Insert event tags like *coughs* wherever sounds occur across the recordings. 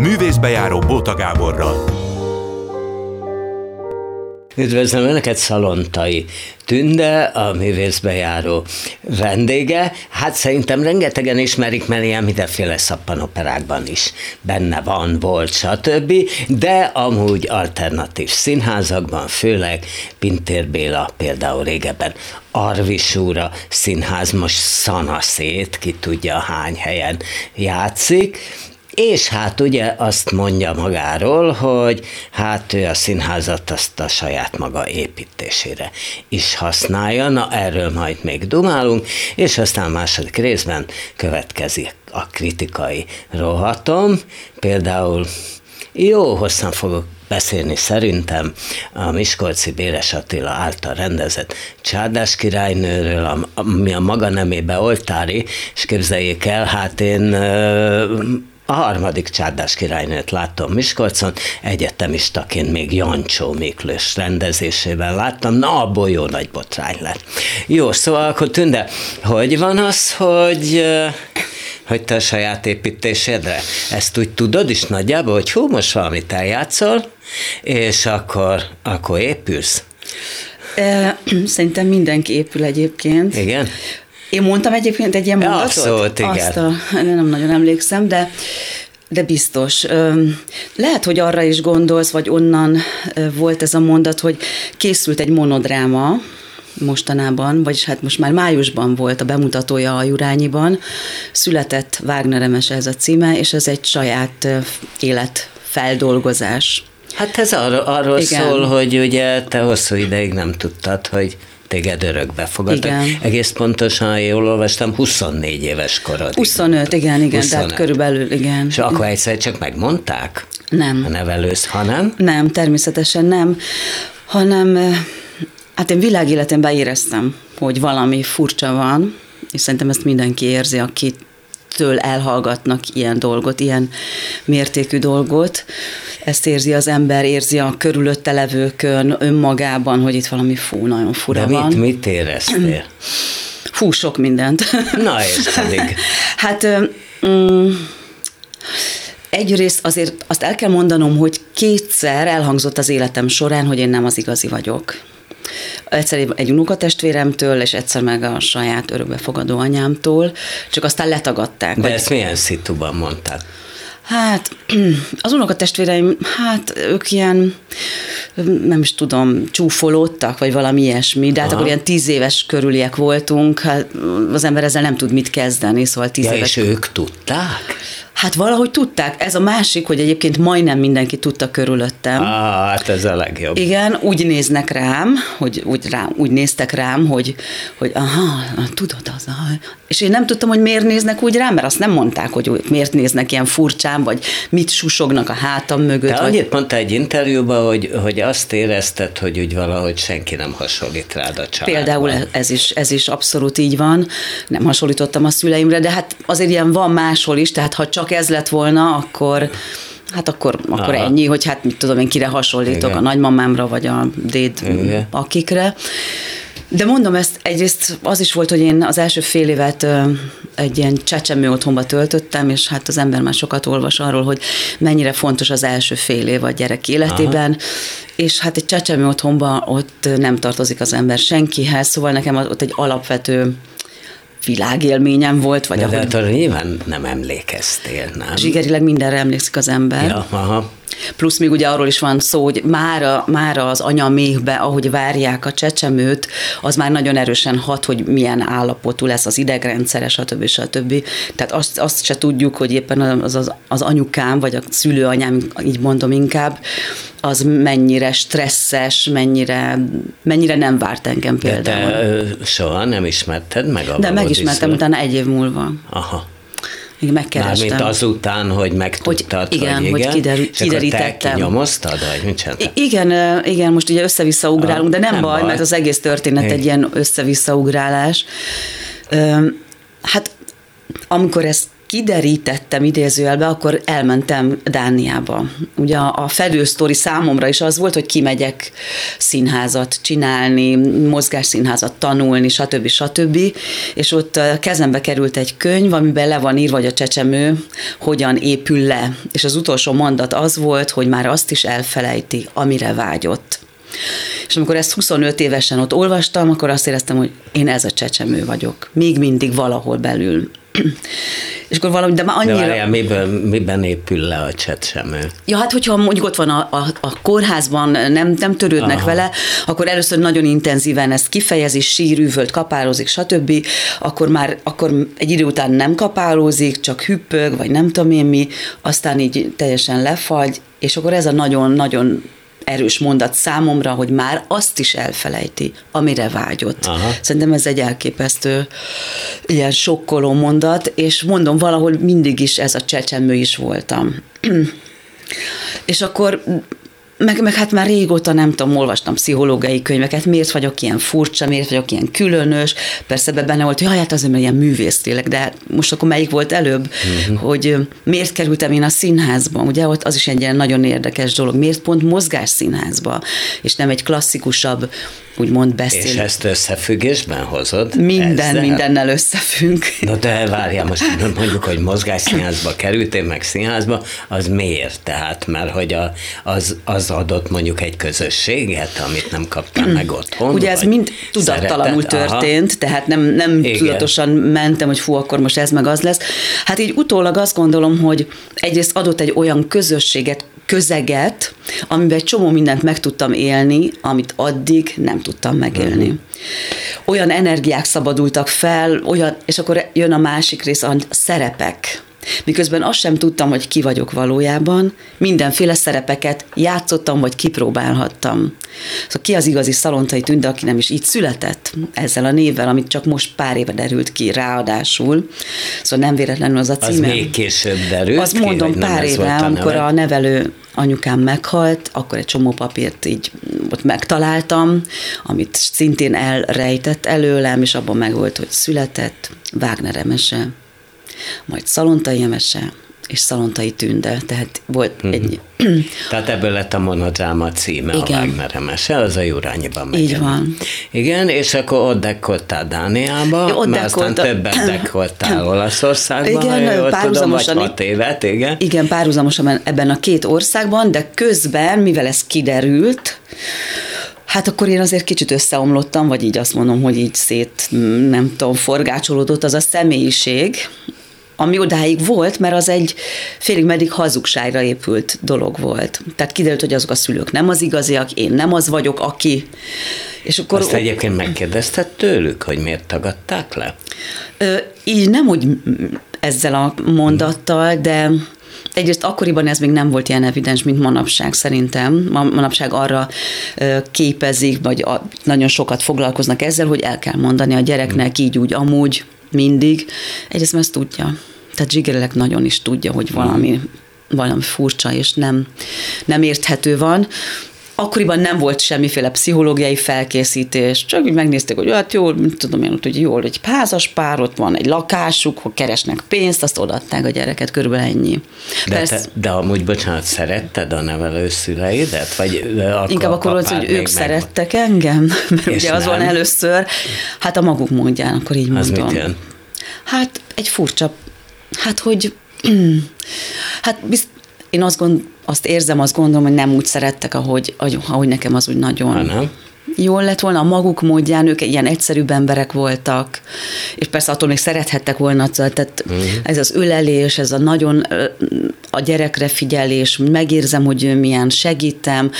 Művészbejáró Bóta Gáborral. Üdvözlöm Önöket, Szalontai Tünde, a művészbejáró vendége. Hát szerintem rengetegen ismerik, mert ilyen mindenféle szappanoperákban is benne van, volt, stb. De amúgy alternatív színházakban, főleg Pintér Béla például régebben Arvisúra színház most szanaszét, ki tudja hány helyen játszik, és hát ugye azt mondja magáról, hogy hát ő a színházat azt a saját maga építésére is használja, na erről majd még dumálunk, és aztán második részben következik a kritikai rohatom, például jó hosszan fogok beszélni szerintem a Miskolci Béres Attila által rendezett Csárdás királynőről, ami a maga nemébe oltári, és képzeljék el, hát én a harmadik csárdás királynőt láttam Miskolcon, egyetemistaként még Jancsó Miklós rendezésében láttam, na abból jó nagy botrány lett. Jó, szóval akkor Tünde, hogy van az, hogy hogy te a saját építésedre ezt úgy tudod is nagyjából, hogy hú, most valamit eljátszol, és akkor, akkor épülsz? *clears throat* Szerintem mindenki épül egyébként. Igen? Én mondtam egyébként egy ilyen mondatot? Abszolút, igen. Azt a, nem nagyon emlékszem, de de biztos. Lehet, hogy arra is gondolsz, vagy onnan volt ez a mondat, hogy készült egy monodráma, mostanában, vagyis hát most már májusban volt a bemutatója a Jurányiban, született Wagner ez a címe, és ez egy saját életfeldolgozás. Hát ez arról, arról szól, hogy ugye te hosszú ideig nem tudtad, hogy téged örökbe fogadtak. Igen. Egész pontosan, jól olvastam, 24 éves korod. 25, igen, igen, 25. tehát körülbelül, igen. És akkor egyszer csak megmondták? Nem. A nevelősz, hanem? Nem, természetesen nem, hanem hát én világéletemben éreztem, hogy valami furcsa van, és szerintem ezt mindenki érzi, aki től elhallgatnak ilyen dolgot, ilyen mértékű dolgot. Ezt érzi az ember, érzi a körülötte levőkön, önmagában, hogy itt valami fú, nagyon fura De van. mit, mit éreztél? Fú, sok mindent. Na és pedig. *laughs* hát... Mm, Egyrészt azért azt el kell mondanom, hogy kétszer elhangzott az életem során, hogy én nem az igazi vagyok. Egyszer egy unokatestvéremtől, és egyszer meg a saját örökbefogadó anyámtól, csak aztán letagadták. De ezt milyen szituban mondták? Hát *clears throat* az unokatestvéreim, hát ők ilyen, nem is tudom, csúfolódtak, vagy valami ilyesmi, de hát Aha. akkor ilyen tíz éves körüliek voltunk, hát az ember ezzel nem tud mit kezdeni, szóval tíz ja, éves. és ők tudták? Hát valahogy tudták. Ez a másik, hogy egyébként majdnem mindenki tudta körülöttem. Ah, hát ez a legjobb. Igen, úgy néznek rám, hogy úgy, rám, úgy néztek rám, hogy, hogy aha, tudod az, aha. és én nem tudtam, hogy miért néznek úgy rám, mert azt nem mondták, hogy miért néznek ilyen furcsán, vagy mit susognak a hátam mögött. Te vagy... annyit mondta egy interjúban, hogy, hogy azt érezted, hogy úgy valahogy senki nem hasonlít rád a családban. Például ez is, ez is abszolút így van. Nem hasonlítottam a szüleimre, de hát azért ilyen van máshol is, tehát ha csak ez lett volna, akkor Hát akkor, akkor ennyi, hogy hát mit tudom én, kire hasonlítok, Igen. a nagymamámra, vagy a déd Igen. akikre. De mondom ezt, egyrészt az is volt, hogy én az első fél évet egy ilyen csecsemő otthonba töltöttem, és hát az ember már sokat olvas arról, hogy mennyire fontos az első fél év a gyerek életében, Aha. és hát egy csecsemő otthonba ott nem tartozik az ember senkihez, szóval nekem ott egy alapvető világélményem volt. Vagy de, ahogy... de hát nyilván nem emlékeztél, nem? Zsigerileg mindenre emlékszik az ember. Ja, aha. Plusz még ugye arról is van szó, hogy már, már az anyaméhbe, ahogy várják a csecsemőt, az már nagyon erősen hat, hogy milyen állapotú lesz az idegrendszere, stb. stb. Tehát azt, azt se tudjuk, hogy éppen az, az, az anyukám, vagy a szülőanyám, így mondom inkább, az mennyire stresszes, mennyire, mennyire nem várt engem például. De te soha nem ismerted meg a De megismertem utána egy év múlva. Aha. Még megkerestem. Mármint azután, hogy megtudtad, hogy, igen, hogy, igen, hogy kiderül, és kiderítettem. te nyomoztad, vagy mit csináltál? Igen, igen, most ugye össze-vissza ugrálunk, de nem, nem baj, baj, mert az egész történet egy ilyen össze-vissza ugrálás. Hát amikor ezt kiderítettem idézőjelbe, akkor elmentem Dániába. Ugye a fedősztori számomra is az volt, hogy kimegyek színházat csinálni, mozgásszínházat tanulni, stb. stb. És ott kezembe került egy könyv, amiben le van írva, hogy a csecsemő hogyan épül le. És az utolsó mondat az volt, hogy már azt is elfelejti, amire vágyott. És amikor ezt 25 évesen ott olvastam, akkor azt éreztem, hogy én ez a csecsemő vagyok. Még mindig valahol belül. És akkor valami, de már annyira... De várjál, miben, miben épül le a csecsemő? Ja, hát hogyha mondjuk ott van a, a, a kórházban, nem, nem törődnek Aha. vele, akkor először nagyon intenzíven ezt kifejezi, sírűvölt, kapálózik, stb. Akkor már akkor egy idő után nem kapálózik, csak hüppög, vagy nem tudom én mi, aztán így teljesen lefagy, és akkor ez a nagyon-nagyon erős mondat számomra, hogy már azt is elfelejti, amire vágyott. Aha. Szerintem ez egy elképesztő, ilyen sokkoló mondat, és mondom, valahol mindig is ez a csecsemő is voltam. *clears throat* és akkor meg, meg hát már régóta nem tudom, olvastam pszichológiai könyveket, miért vagyok ilyen furcsa, miért vagyok ilyen különös, persze be benne volt, hogy hát azért, mert ilyen művész tényleg, de hát most akkor melyik volt előbb, uh-huh. hogy miért kerültem én a színházba, ugye ott az is egy ilyen nagyon érdekes dolog, miért pont mozgásszínházba, és nem egy klasszikusabb úgymond beszél. És ezt összefüggésben hozod? Minden, ezzel? mindennel összefügg. Na de várjál, most mondjuk, hogy mozgásszínházba kerültél, meg színházba, az miért? Tehát, mert hogy a, az, az adott mondjuk egy közösséget, amit nem kaptál meg otthon? Ugye ez mind tudattalanul történt, Aha. tehát nem, nem tudatosan mentem, hogy fú, akkor most ez meg az lesz. Hát így utólag azt gondolom, hogy egyrészt adott egy olyan közösséget, közeget, amiben egy csomó mindent meg tudtam élni, amit addig nem tudtam megélni. Uh-huh. Olyan energiák szabadultak fel, olyan, és akkor jön a másik rész, a szerepek Miközben azt sem tudtam, hogy ki vagyok valójában, mindenféle szerepeket játszottam, vagy kipróbálhattam. Szóval ki az igazi szalontai tünde, aki nem is így született ezzel a névvel, amit csak most pár éve derült ki, ráadásul. Szóval nem véletlenül az a címe. Az még később derült Azt ki, mondom pár éve, amikor a, a nevelő anyukám meghalt, akkor egy csomó papírt így ott megtaláltam, amit szintén elrejtett előlem, és abban meg volt, hogy született, Wagner emese, majd Szalontai Emese, és Szalontai Tünde, tehát volt uh-huh. egy... tehát ebből lett a monodráma címe, Igen. a Wagner Emese, az a Jurányiban megy. Így van. Igen, és akkor ott dekkoltál Dániába, ja, ott mert aztán többet *clears throat* dekkoltál Olaszországban, igen, jól párhuzamosan, tudom, hat évet, igen. Igen, párhuzamosan ebben a két országban, de közben, mivel ez kiderült, Hát akkor én azért kicsit összeomlottam, vagy így azt mondom, hogy így szét, nem tudom, forgácsolódott az a személyiség, ami odáig volt, mert az egy félig meddig hazugságra épült dolog volt. Tehát kiderült, hogy azok a szülők nem az igaziak, én nem az vagyok, aki. És akkor Azt egyébként megkérdezted tőlük, hogy miért tagadták le? Ö, így nem úgy ezzel a mondattal, de Egyrészt akkoriban ez még nem volt ilyen evidens, mint manapság szerintem. Manapság arra képezik, vagy nagyon sokat foglalkoznak ezzel, hogy el kell mondani a gyereknek így úgy amúgy, mindig. Egyrészt ezt tudja. Tehát zsigerelek nagyon is tudja, hogy valami, valami furcsa és nem, nem érthető van. Akkoriban nem volt semmiféle pszichológiai felkészítés, csak úgy megnézték, hogy hát jól, mit tudom én, hogy jól, egy házas pár, ott van egy lakásuk, hogy keresnek pénzt, azt odaadták a gyereket, körülbelül ennyi. De, Persze, te, de amúgy, bocsánat, szeretted a nevelő szüleidet? Vagy akkor Inkább akkor volt, hogy ők szerettek meg... engem, *laughs* mert És ugye az van először, hát a maguk módján, akkor így az mondom. Mit jön? Hát egy furcsa, hát hogy, *clears throat* hát bizt, én azt, gond, azt érzem, azt gondolom, hogy nem úgy szerettek, ahogy, ahogy nekem az úgy nagyon... Ha nem? jól lett volna a maguk módján, ők ilyen egyszerűbb emberek voltak, és persze attól még szerethettek volna, tehát uh-huh. ez az ölelés, ez a nagyon a gyerekre figyelés, megérzem, hogy ő milyen, segítem,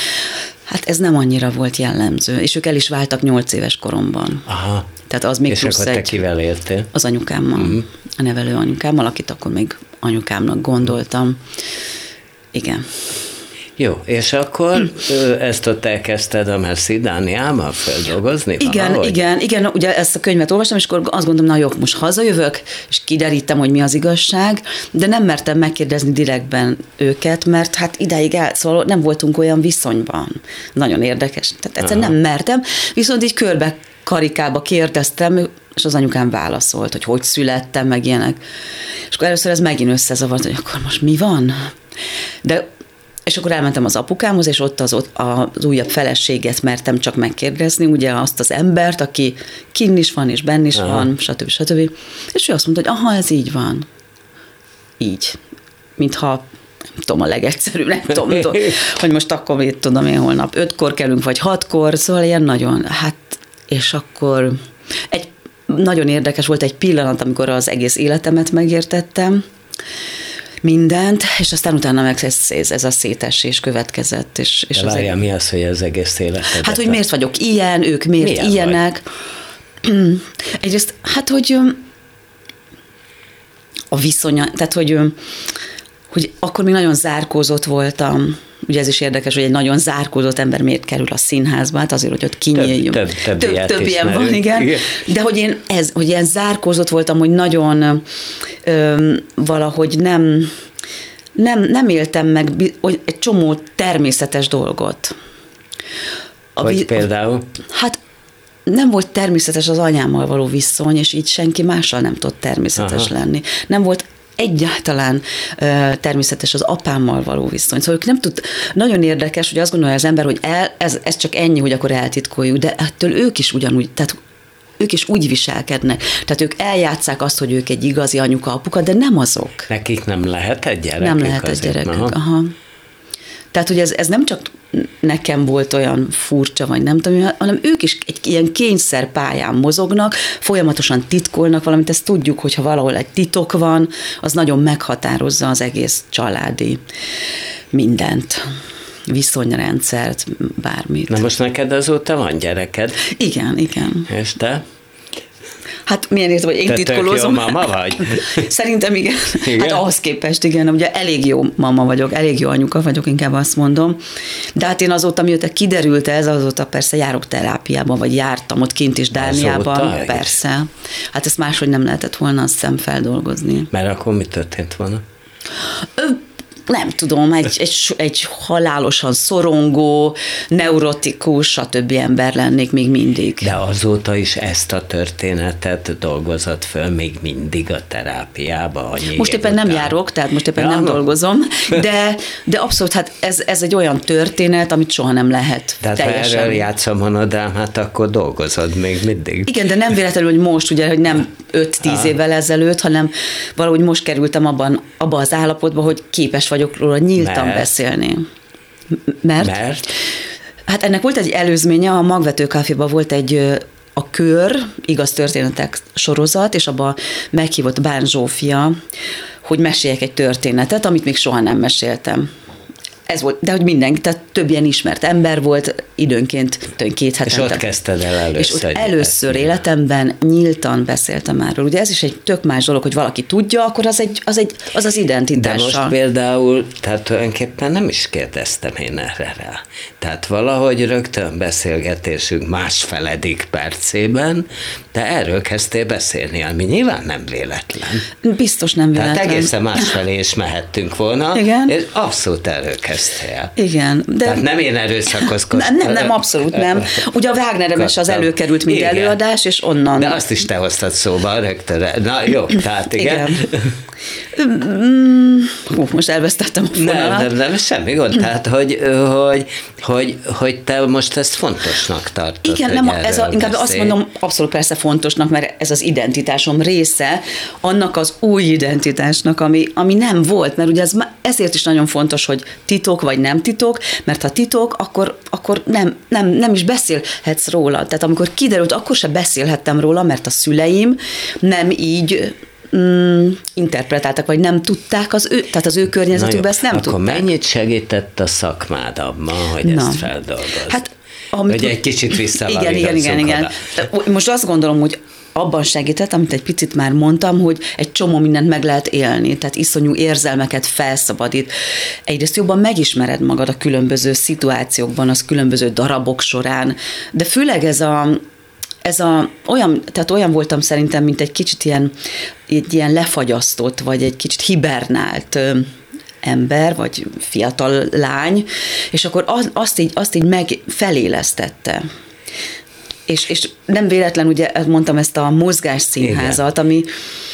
hát ez nem annyira volt jellemző, és ők el is váltak nyolc éves koromban. Aha. Tehát az még és plusz akkor te egy, kivel éltél? Az anyukámmal, uh-huh. A nevelő anyukámmal, akit akkor még anyukámnak gondoltam. Igen. Jó, és akkor ezt ott elkezdted a Messzi Dániában feldolgozni? Igen, valahogy? igen, igen, ugye ezt a könyvet olvastam, és akkor azt gondolom, na jó, most hazajövök, és kiderítem, hogy mi az igazság, de nem mertem megkérdezni direktben őket, mert hát ideig el, szóval nem voltunk olyan viszonyban. Nagyon érdekes. Tehát egyszerűen nem mertem, viszont így körbe karikába kérdeztem, és az anyukám válaszolt, hogy hogy születtem, meg ilyenek. És akkor először ez megint összezavart, hogy akkor most mi van? De és akkor elmentem az apukámhoz, és ott az, ott az újabb feleséget mertem csak megkérdezni, ugye azt az embert, aki kinn is van, és benn is Aha. van, stb. stb. És ő azt mondta, hogy aha, ez így van. Így. Mintha nem tudom, a legegyszerűbb, nem tudom, tudom, hogy most akkor mit tudom én holnap ötkor kelünk, vagy hatkor, szóval ilyen nagyon, hát, és akkor egy nagyon érdekes volt egy pillanat, amikor az egész életemet megértettem, mindent, és aztán utána meg ez, ez, ez a szétesés következett. És, és De várjál, az mi az, hogy az egész életed? Hát, hogy miért vagyok ilyen, ők miért Milyen ilyenek. Vagy? *clears throat* Egyrészt, hát, hogy a viszonya, tehát, hogy, hogy akkor még nagyon zárkózott voltam, Ugye ez is érdekes, hogy egy nagyon zárkózott ember miért kerül a színházba, hát azért, hogy ott kinyíljunk. Több, több, több, több, több ilyen van, igen. igen. De hogy én, ez, hogy ilyen zárkózott voltam, hogy nagyon ö, valahogy nem, nem, nem éltem meg egy csomó természetes dolgot. A, hogy például? Hát nem volt természetes az anyámmal való viszony, és így senki mással nem tudott természetes Aha. lenni. Nem volt egyáltalán természetes az apámmal való viszony. Szóval ők nem tud, nagyon érdekes, hogy azt gondolja az ember, hogy el, ez, ez csak ennyi, hogy akkor eltitkoljuk, de ettől ők is ugyanúgy, tehát ők is úgy viselkednek. Tehát ők eljátszák azt, hogy ők egy igazi anyuka, apuka, de nem azok. Nekik nem lehet egy gyerekük Nem lehet egy gyerekük, aha. aha. Tehát, hogy ez, ez nem csak nekem volt olyan furcsa, vagy nem tudom, hanem ők is egy ilyen kényszer pályán mozognak, folyamatosan titkolnak valamit, ezt tudjuk, hogyha valahol egy titok van, az nagyon meghatározza az egész családi mindent viszonyrendszert, bármit. Na most neked azóta van gyereked? Igen, igen. És te? Hát milyen értem, hogy én Te titkolózom. jó mama vagy? *laughs* Szerintem igen. igen. Hát ahhoz képest igen, ugye elég jó mama vagyok, elég jó anyuka vagyok, inkább azt mondom. De hát én azóta, mióta kiderült ez, azóta persze járok terápiában, vagy jártam ott kint is Dániában. Azóta? Persze. Hát ezt máshogy nem lehetett volna azt szem feldolgozni. Mert akkor mi történt volna? Nem tudom, egy, egy, egy halálosan szorongó, neurotikus, stb. ember lennék még mindig. De azóta is ezt a történetet dolgozott föl még mindig a terápiába. Most éppen után. nem járok, tehát most éppen ja, nem no. dolgozom, *laughs* de, de abszolút, hát ez, ez egy olyan történet, amit soha nem lehet Tehát teljesen. ha erről játszom monodám, hát akkor dolgozod még mindig. Igen, de nem véletlenül, hogy most, ugye, hogy nem 5-10 évvel ezelőtt, hanem valahogy most kerültem abban, abba az állapotba, hogy képes vagyok róla nyíltan Mert? beszélni. Mert? Mert? Hát ennek volt egy előzménye, a Magvető Káféban volt egy a Kör, igaz történetek sorozat, és abban meghívott Bán Zsófia, hogy meséljek egy történetet, amit még soha nem meséltem ez volt, de hogy mindenki, tehát több ilyen ismert ember volt, időnként két hetente. És ott kezdted el először. És ott először életemben nyíltan beszéltem erről. Ugye ez is egy tök más dolog, hogy valaki tudja, akkor az egy, az, egy, az, az identitása. De most például, tehát tulajdonképpen nem is kérdeztem én erre rá. Tehát valahogy rögtön beszélgetésünk másfeledik percében, de erről kezdtél beszélni, ami nyilván nem véletlen. Biztos nem véletlen. Tehát egészen másfelé is mehettünk volna, Igen. és abszolút erről kezdtél. Igen. De... Tehát nem én erőszakoskodtam. Nem, nem, abszolút nem. Ugye a Wagner az előkerült, mint igen. előadás, és onnan... De azt is te hoztad szóba rögtön. Na jó, tehát igen. igen. *laughs* Hú, most elvesztettem a fonalat. Nem, nem, nem, semmi gond. Tehát, hogy, hogy, hogy, hogy te most ezt fontosnak tartod. Igen, nem, ez a, inkább azt mondom, abszolút persze fontosnak, mert ez az identitásom része, annak az új identitásnak, ami, ami nem volt, mert ugye ez, ezért is nagyon fontos, hogy titok vagy nem titok, mert ha titok, akkor, akkor nem, nem, nem is beszélhetsz róla. Tehát amikor kiderült, akkor se beszélhettem róla, mert a szüleim nem így mm, interpretáltak, vagy nem tudták az ő, tehát az ő környezetükben ezt nem akkor tudták. mennyit segített a szakmád abban, hogy Na. ezt feldolgoz? Hát amit, hogy egy kicsit Igen, igen, igen, igen. Most azt gondolom, hogy abban segített, amit egy picit már mondtam, hogy egy csomó mindent meg lehet élni, tehát iszonyú érzelmeket felszabadít. Egyrészt jobban megismered magad a különböző szituációkban, az különböző darabok során, de főleg ez a, ez a, olyan, tehát olyan voltam szerintem, mint egy kicsit ilyen, egy ilyen lefagyasztott, vagy egy kicsit hibernált ember, vagy fiatal lány, és akkor azt így, azt így meg felélesztette és, és nem véletlen, ugye mondtam ezt a mozgás színházat, Igen. ami...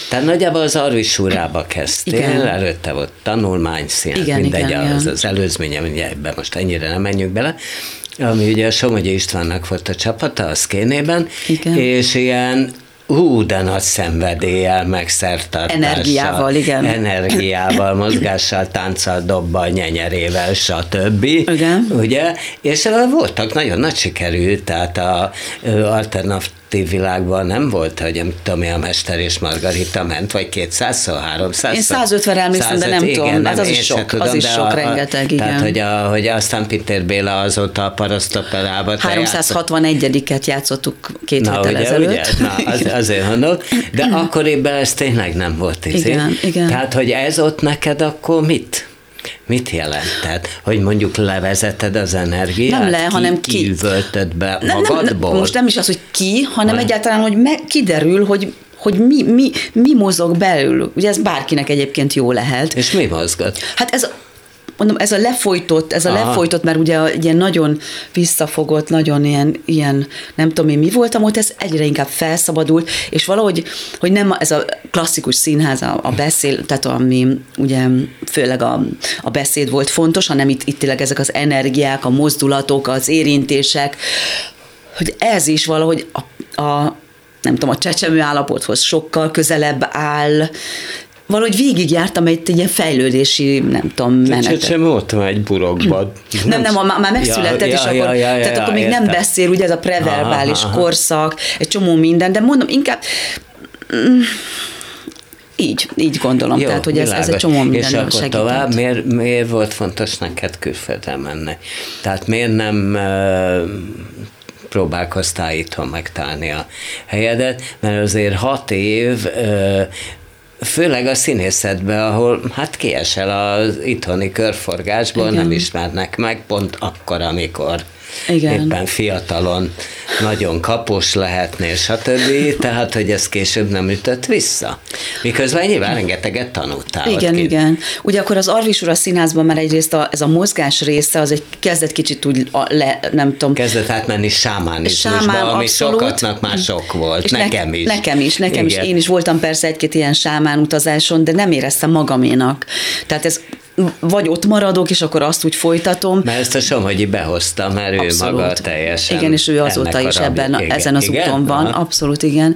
Tehát nagyjából az Arvisúrába kezdtél, igen. előtte volt tanulmányszínház, igen, mindegy, igen, az, az előzménye, ugye ebben most ennyire nem menjünk bele, ami ugye a Somogyi Istvánnak volt a csapata a szkénében, igen. és ilyen Hú, de nagy szenvedéllyel, meg szertartással. Energiával, igen. Energiával, *coughs* mozgással, tánccal, dobbal, nyenyerével, stb. Igen. Ugye? És voltak nagyon nagy sikerű, tehát a alternatív világban nem volt, hogy nem tudom, a Mester és Margarita ment, vagy 200 300 Én 150 emlékszem, de nem igen, tudom, nem, az is sok, tudom, az is sok, a, rengeteg, igen. Tehát, hogy, a, hogy aztán Peter Béla azóta a parasztoperába. 361-et játszottuk két Na, héttel ugye, ezelőtt. Ugye? Na, az, azért mondok, de akkoriban ez tényleg nem volt. Izé. Igen, igen. Tehát, hogy ez ott neked akkor mit? Mit jelent? Tehát, hogy mondjuk levezeted az energiát? Nem le, ki, hanem ki. Kiüvöltöd be nem, magadból? Nem, most nem is az, hogy ki, hanem ha. egyáltalán, hogy meg, kiderül, hogy hogy mi, mi, mi mozog belül. Ugye ez bárkinek egyébként jó lehet. És mi mozgat? Hát ez mondom, ez a lefolytott, ez a Aha. lefolytott, mert ugye ilyen nagyon visszafogott, nagyon ilyen, ilyen, nem tudom én mi voltam ott, ez egyre inkább felszabadult, és valahogy, hogy nem ez a klasszikus színház, a, a beszél, tehát ami ugye főleg a, a beszéd volt fontos, hanem itt, itt tényleg ezek az energiák, a mozdulatok, az érintések, hogy ez is valahogy a, a nem tudom, a csecsemő állapothoz sokkal közelebb áll, valahogy végigjártam egy, ilyen fejlődési, nem tudom, menetet. Sem ott van egy burokban. Nem, nem, nem már megszületett, ja, és ja, akkor, ja, ja, tehát ja, akkor még értem. nem beszél, ugye ez a preverbális aha, aha. korszak, egy csomó minden, de mondom, inkább mm, így, így gondolom, Jó, tehát hogy ez, ez egy csomó minden És akkor segített. tovább, miért, miért volt fontos neked külföldre menni? Tehát miért nem uh, próbálkoztál itthon megtalálni a helyedet, mert azért hat év uh, Főleg a színészetben, ahol hát kiesel az itthoni körforgásból, Igen. nem ismernek meg, pont akkor, amikor igen. éppen fiatalon nagyon kapos lehetnél, stb. Tehát, hogy ez később nem ütött vissza. Miközben nyilván rengeteget tanultál. Igen, ott igen. Ugye akkor az Arvisura színházban már egyrészt a, ez a mozgás része, az egy kezdett kicsit úgy, a, le, nem tudom. Kezdett átmenni sámánizmusba, Sámán, ami abszolút. sokatnak már sok volt. És nekem ne, is. Nekem is, nekem igen. is. Én is voltam persze egy-két ilyen sámán utazáson, de nem éreztem magaménak. Tehát ez vagy ott maradok, és akkor azt úgy folytatom. Mert ezt a Somogyi behozta, mert abszolút. ő maga teljesen. Igen, és ő azóta is ebben, igen, ezen az igen? úton van, Aha. abszolút igen.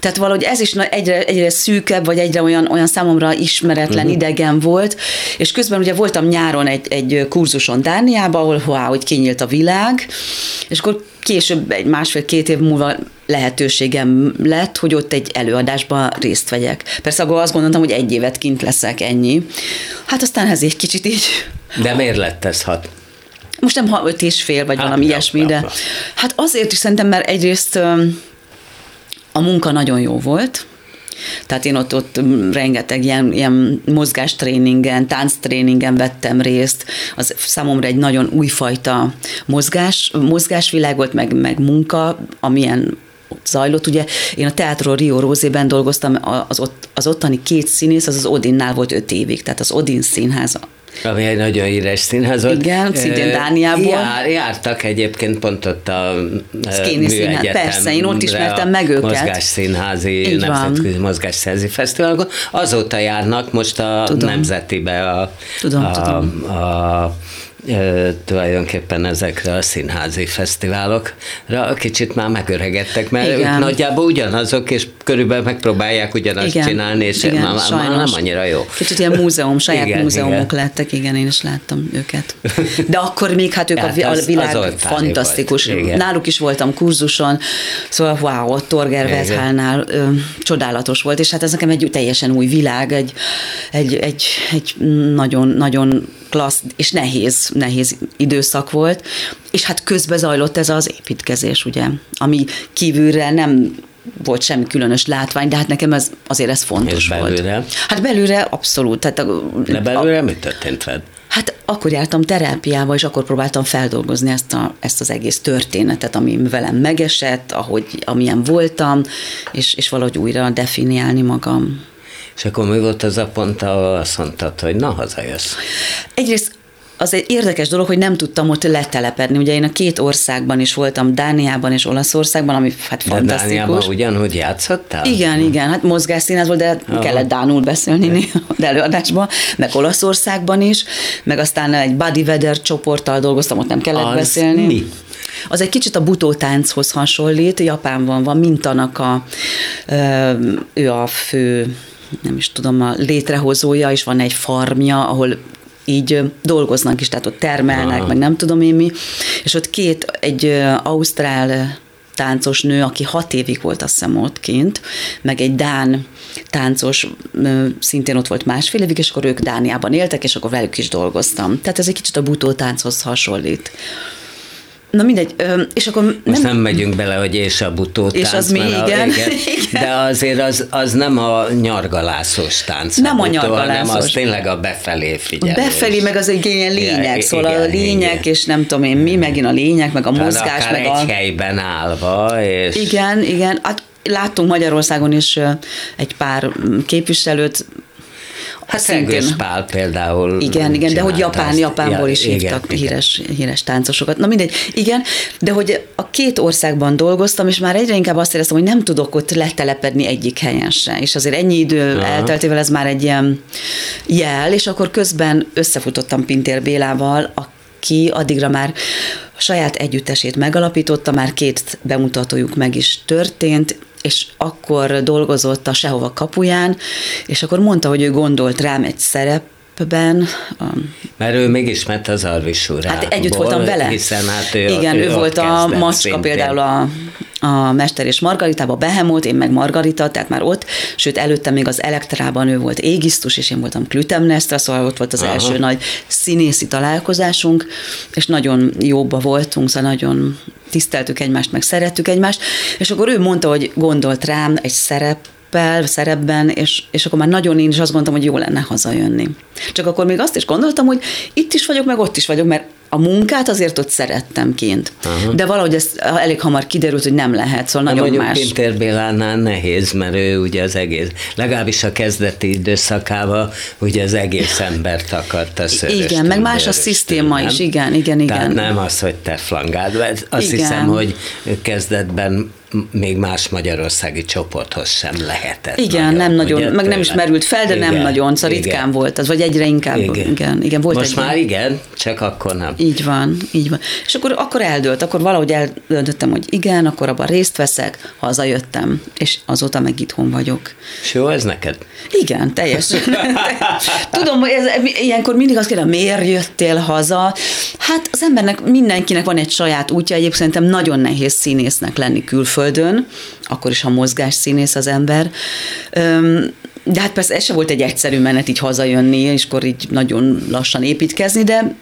Tehát valahogy ez is egyre, egyre szűkebb, vagy egyre olyan, olyan számomra ismeretlen, uh-huh. idegen volt, és közben ugye voltam nyáron egy, egy kurzuson Dániában, ahol wow, hogy kinyílt a világ, és akkor később, egy másfél-két év múlva lehetőségem lett, hogy ott egy előadásban részt vegyek. Persze akkor azt gondoltam, hogy egy évet kint leszek, ennyi. Hát aztán ez egy kicsit így... De miért lett ez hat? Most nem öt és fél, vagy hát, valami ilyesmi, de hát azért is szerintem, mert egyrészt a munka nagyon jó volt, tehát én ott, ott rengeteg ilyen, ilyen mozgástréningen, tánctréningen vettem részt. Az számomra egy nagyon újfajta mozgás, mozgásvilág volt, meg, meg munka, amilyen ott zajlott. Ugye én a Teatro Rio Rózében dolgoztam, az, ott, az ottani két színész, az az Odinnál volt öt évig, tehát az Odin színház ami egy nagyon híres színház volt. Igen, szintén Dániából. Jár, jártak egyébként pont ott a Szkéni színház. Persze, én ott ismertem meg őket. Mozgásszínházi, Nemzetközi Mozgásszínházi Fesztiválon. Azóta járnak most a tudom. Nemzetibe a, tudom, a, tudom. a, a tulajdonképpen ezekre a színházi fesztiválokra kicsit már megöregedtek, mert Igen. ők nagyjából ugyanazok, és körülbelül megpróbálják ugyanazt igen, már, és igen, már, már nem annyira jó. Kicsit ilyen múzeum, *laughs* saját igen, múzeumok igen. lettek, igen, én is láttam őket. *laughs* De akkor még hát ők hát a, az, világ az fantasztikus. Náluk is voltam kurzuson, szóval wow, ott Torger Wethálnál csodálatos volt, és hát ez nekem egy teljesen új világ, egy, egy, egy, egy nagyon, nagyon klassz és nehéz, nehéz időszak volt, és hát közben zajlott ez az építkezés, ugye, ami kívülre nem volt semmi különös látvány, de hát nekem ez, azért ez fontos és belőle? volt. Hát belőle abszolút. Tehát a, de belőle a, mi történt veled? Hát akkor jártam terápiába, és akkor próbáltam feldolgozni ezt, a, ezt az egész történetet, ami velem megesett, ahogy, amilyen voltam, és, és valahogy újra definiálni magam. És akkor mi volt az a pont, ahol azt mondtad, hogy na, hazajössz? Egyrészt az egy érdekes dolog, hogy nem tudtam ott letelepedni. Ugye én a két országban is voltam, Dániában és Olaszországban, ami hát De fantasztikus. Dániában ugyanúgy játszottál? Igen, igen, hát mozgásszínház volt, de Aha. kellett Dánul beszélni néha *laughs* az előadásban, meg Olaszországban is, meg aztán egy Buddy Weather csoporttal dolgoztam, ott nem kellett Az beszélni. mi? Az egy kicsit a butótánchoz hasonlít, Japánban van Mintanak a, ő a fő, nem is tudom, a létrehozója, és van egy farmja, ahol így dolgoznak is, tehát ott termelnek, Aha. meg nem tudom én mi, és ott két, egy ausztrál táncos nő, aki hat évig volt azt hiszem ott kint, meg egy Dán táncos szintén ott volt másfél évig, és akkor ők Dániában éltek, és akkor velük is dolgoztam. Tehát ez egy kicsit a butó tánchoz hasonlít. Na mindegy, és akkor Most nem, nem, megyünk bele, hogy és a butó És tánc, az mi, mert a- igen. igen. *laughs* Igen. De azért az, az nem a nyargalászos tánc. Nem a butó, hanem nyargalászos. az tényleg a befelé figyelés. Befelé meg az egy ilyen lényeg, Ja, szóval a igen, lényeg, igen. és nem tudom én mi, megint a lényeg, meg a Tehát mozgás, meg egy a... helyben állva, és Igen, igen. Hát láttunk Magyarországon is egy pár képviselőt, hát szintén- Szegős Pál például Igen, igen, de hogy Japán, ezt. Japánból Ja, is igen, hívtak igen. híres, híres táncosokat. Na mindegy, igen, de hogy a két országban dolgoztam, és már egyre inkább azt éreztem, hogy nem tudok ott letelepedni egyik helyen se. És azért ennyi idő Aha. elteltével ez már egy ilyen jel, és akkor közben összefutottam Pintér Bélával, aki addigra már saját együttesét megalapította, már két bemutatójuk meg is történt, és akkor dolgozott a Sehova kapuján, és akkor mondta, hogy ő gondolt rám egy szerepben, a Mert ő megismert az Arvisúrából. Hát együtt voltam vele. Hiszen hát ő, Igen, ő, ott volt a Macska például a, a Mester és Margaritában, Behemót, én meg Margarita, tehát már ott, sőt előtte még az Elektrában ő volt égisztus, és én voltam Klütemnestra, szóval ott volt az Aha. első nagy színészi találkozásunk, és nagyon jóba voltunk, szóval nagyon tiszteltük egymást, meg szerettük egymást, és akkor ő mondta, hogy gondolt rám egy szerep, szereppel, szerepben, és, és akkor már nagyon én is azt gondoltam, hogy jó lenne hazajönni. Csak akkor még azt is gondoltam, hogy itt is vagyok, meg ott is vagyok, mert a munkát azért ott szerettem kint. Uh-huh. De valahogy ez elég hamar kiderült, hogy nem lehet, szóval Na, nagyon mondjuk más. Pintér Bélánál nehéz, mert ő ugye az egész, legalábbis a kezdeti időszakában ugye az egész embert akarta szörös Igen, meg más a szisztéma is, nem? igen, igen, Tehát igen. nem az, hogy te flangád, vagy azt Igen. hiszem, hogy kezdetben még más magyarországi csoporthoz sem lehetett. Igen, nem nagyon, ugye, meg nem is merült fel, de nem Igen, nagyon, szóval igen. ritkán volt az, vagy egyre inkább, igen, igen, igen volt Most egy már igen, csak akkor nem. Így van, így van. És akkor, akkor eldőlt, akkor valahogy eldöntöttem, hogy igen, akkor abban részt veszek, hazajöttem, és azóta meg itthon vagyok. És jó ez neked? Igen, teljes. *laughs* Tudom, hogy ez, ilyenkor mindig azt kérdem, miért jöttél haza? Hát az embernek, mindenkinek van egy saját útja, egyébként szerintem nagyon nehéz színésznek lenni külföldön, akkor is, ha mozgás színész az ember. Öm, de hát persze ez se volt egy egyszerű menet így hazajönni, és akkor így nagyon lassan építkezni, de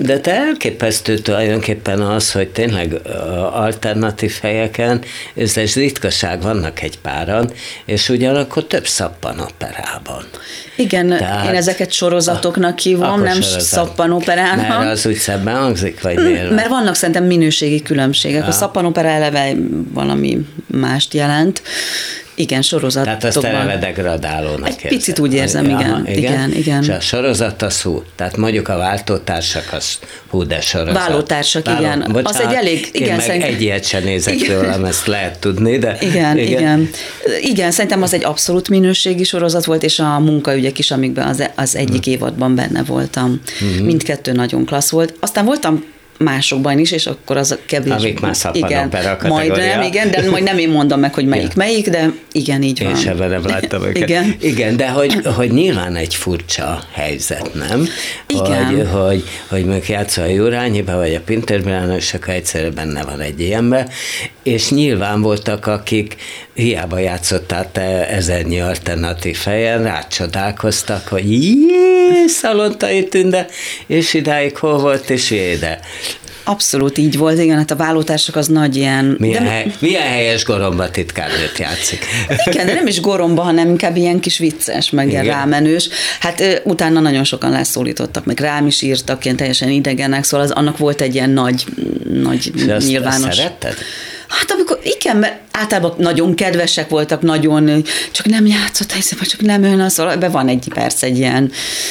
De te elképesztő tulajdonképpen az, hogy tényleg alternatív helyeken, egy ritkaság, vannak egy páran, és ugyanakkor több szappanoperában. igen, Tehát- én ezeket sorozatoknak hívom, nem szappanoperának. Mert az úgy szebben hangzik, vagy miért? Mert vannak szerintem minőségi különbségek. A szappanopera eleve valami mást jelent. Igen, sorozatokban. Tehát azt eleve degradálónak Egy érzed. picit úgy érzem, igen. Igen, igen. És a sorozat az hú, tehát mondjuk a váltótársak az hú, de sorozat. Váltótársak, igen. Az egy elég- én igen, meg szerintem- egy ilyet sem nézek Igen. tőlem, *laughs* ezt lehet tudni, de... Igen, igen, igen. Igen, szerintem az egy abszolút minőségi sorozat volt, és a munkaügyek is, amikben az, az egyik évadban benne voltam. Mhm. Mindkettő nagyon klassz volt. Aztán voltam másokban is, és akkor az a kevés. Amik már igen, Majdnem, igen, de majd nem én mondom meg, hogy melyik melyik, de igen, így van. Én sem nem láttam őket. Igen. Igen, de hogy, hogy nyilván egy furcsa helyzet, nem? Igen. Hogy, hogy, hogy mondjuk játszol a Jurányiba, vagy a Pinterben, és akkor egyszerre benne van egy ilyenbe, és nyilván voltak, akik hiába játszottál te ezernyi alternatív helyen, rácsodálkoztak, hogy jé, Szalontai Tünde, és idáig hol volt, és éde. Abszolút így volt, igen, hát a vállótársak az nagy ilyen... Milyen, de, hely, milyen helyes goromba titkárnőt játszik. igen, de nem is goromba, hanem inkább ilyen kis vicces, meg ilyen rámenős. Hát utána nagyon sokan leszólítottak, meg rám is írtak, ilyen teljesen idegenek, szóval az, annak volt egy ilyen nagy, nagy És nyilvános... azt szeretted? Hát amikor, igen, mert általában nagyon kedvesek voltak, nagyon, csak nem játszott helyzetben, csak nem ön az, ebben van egy perc, egy ilyen,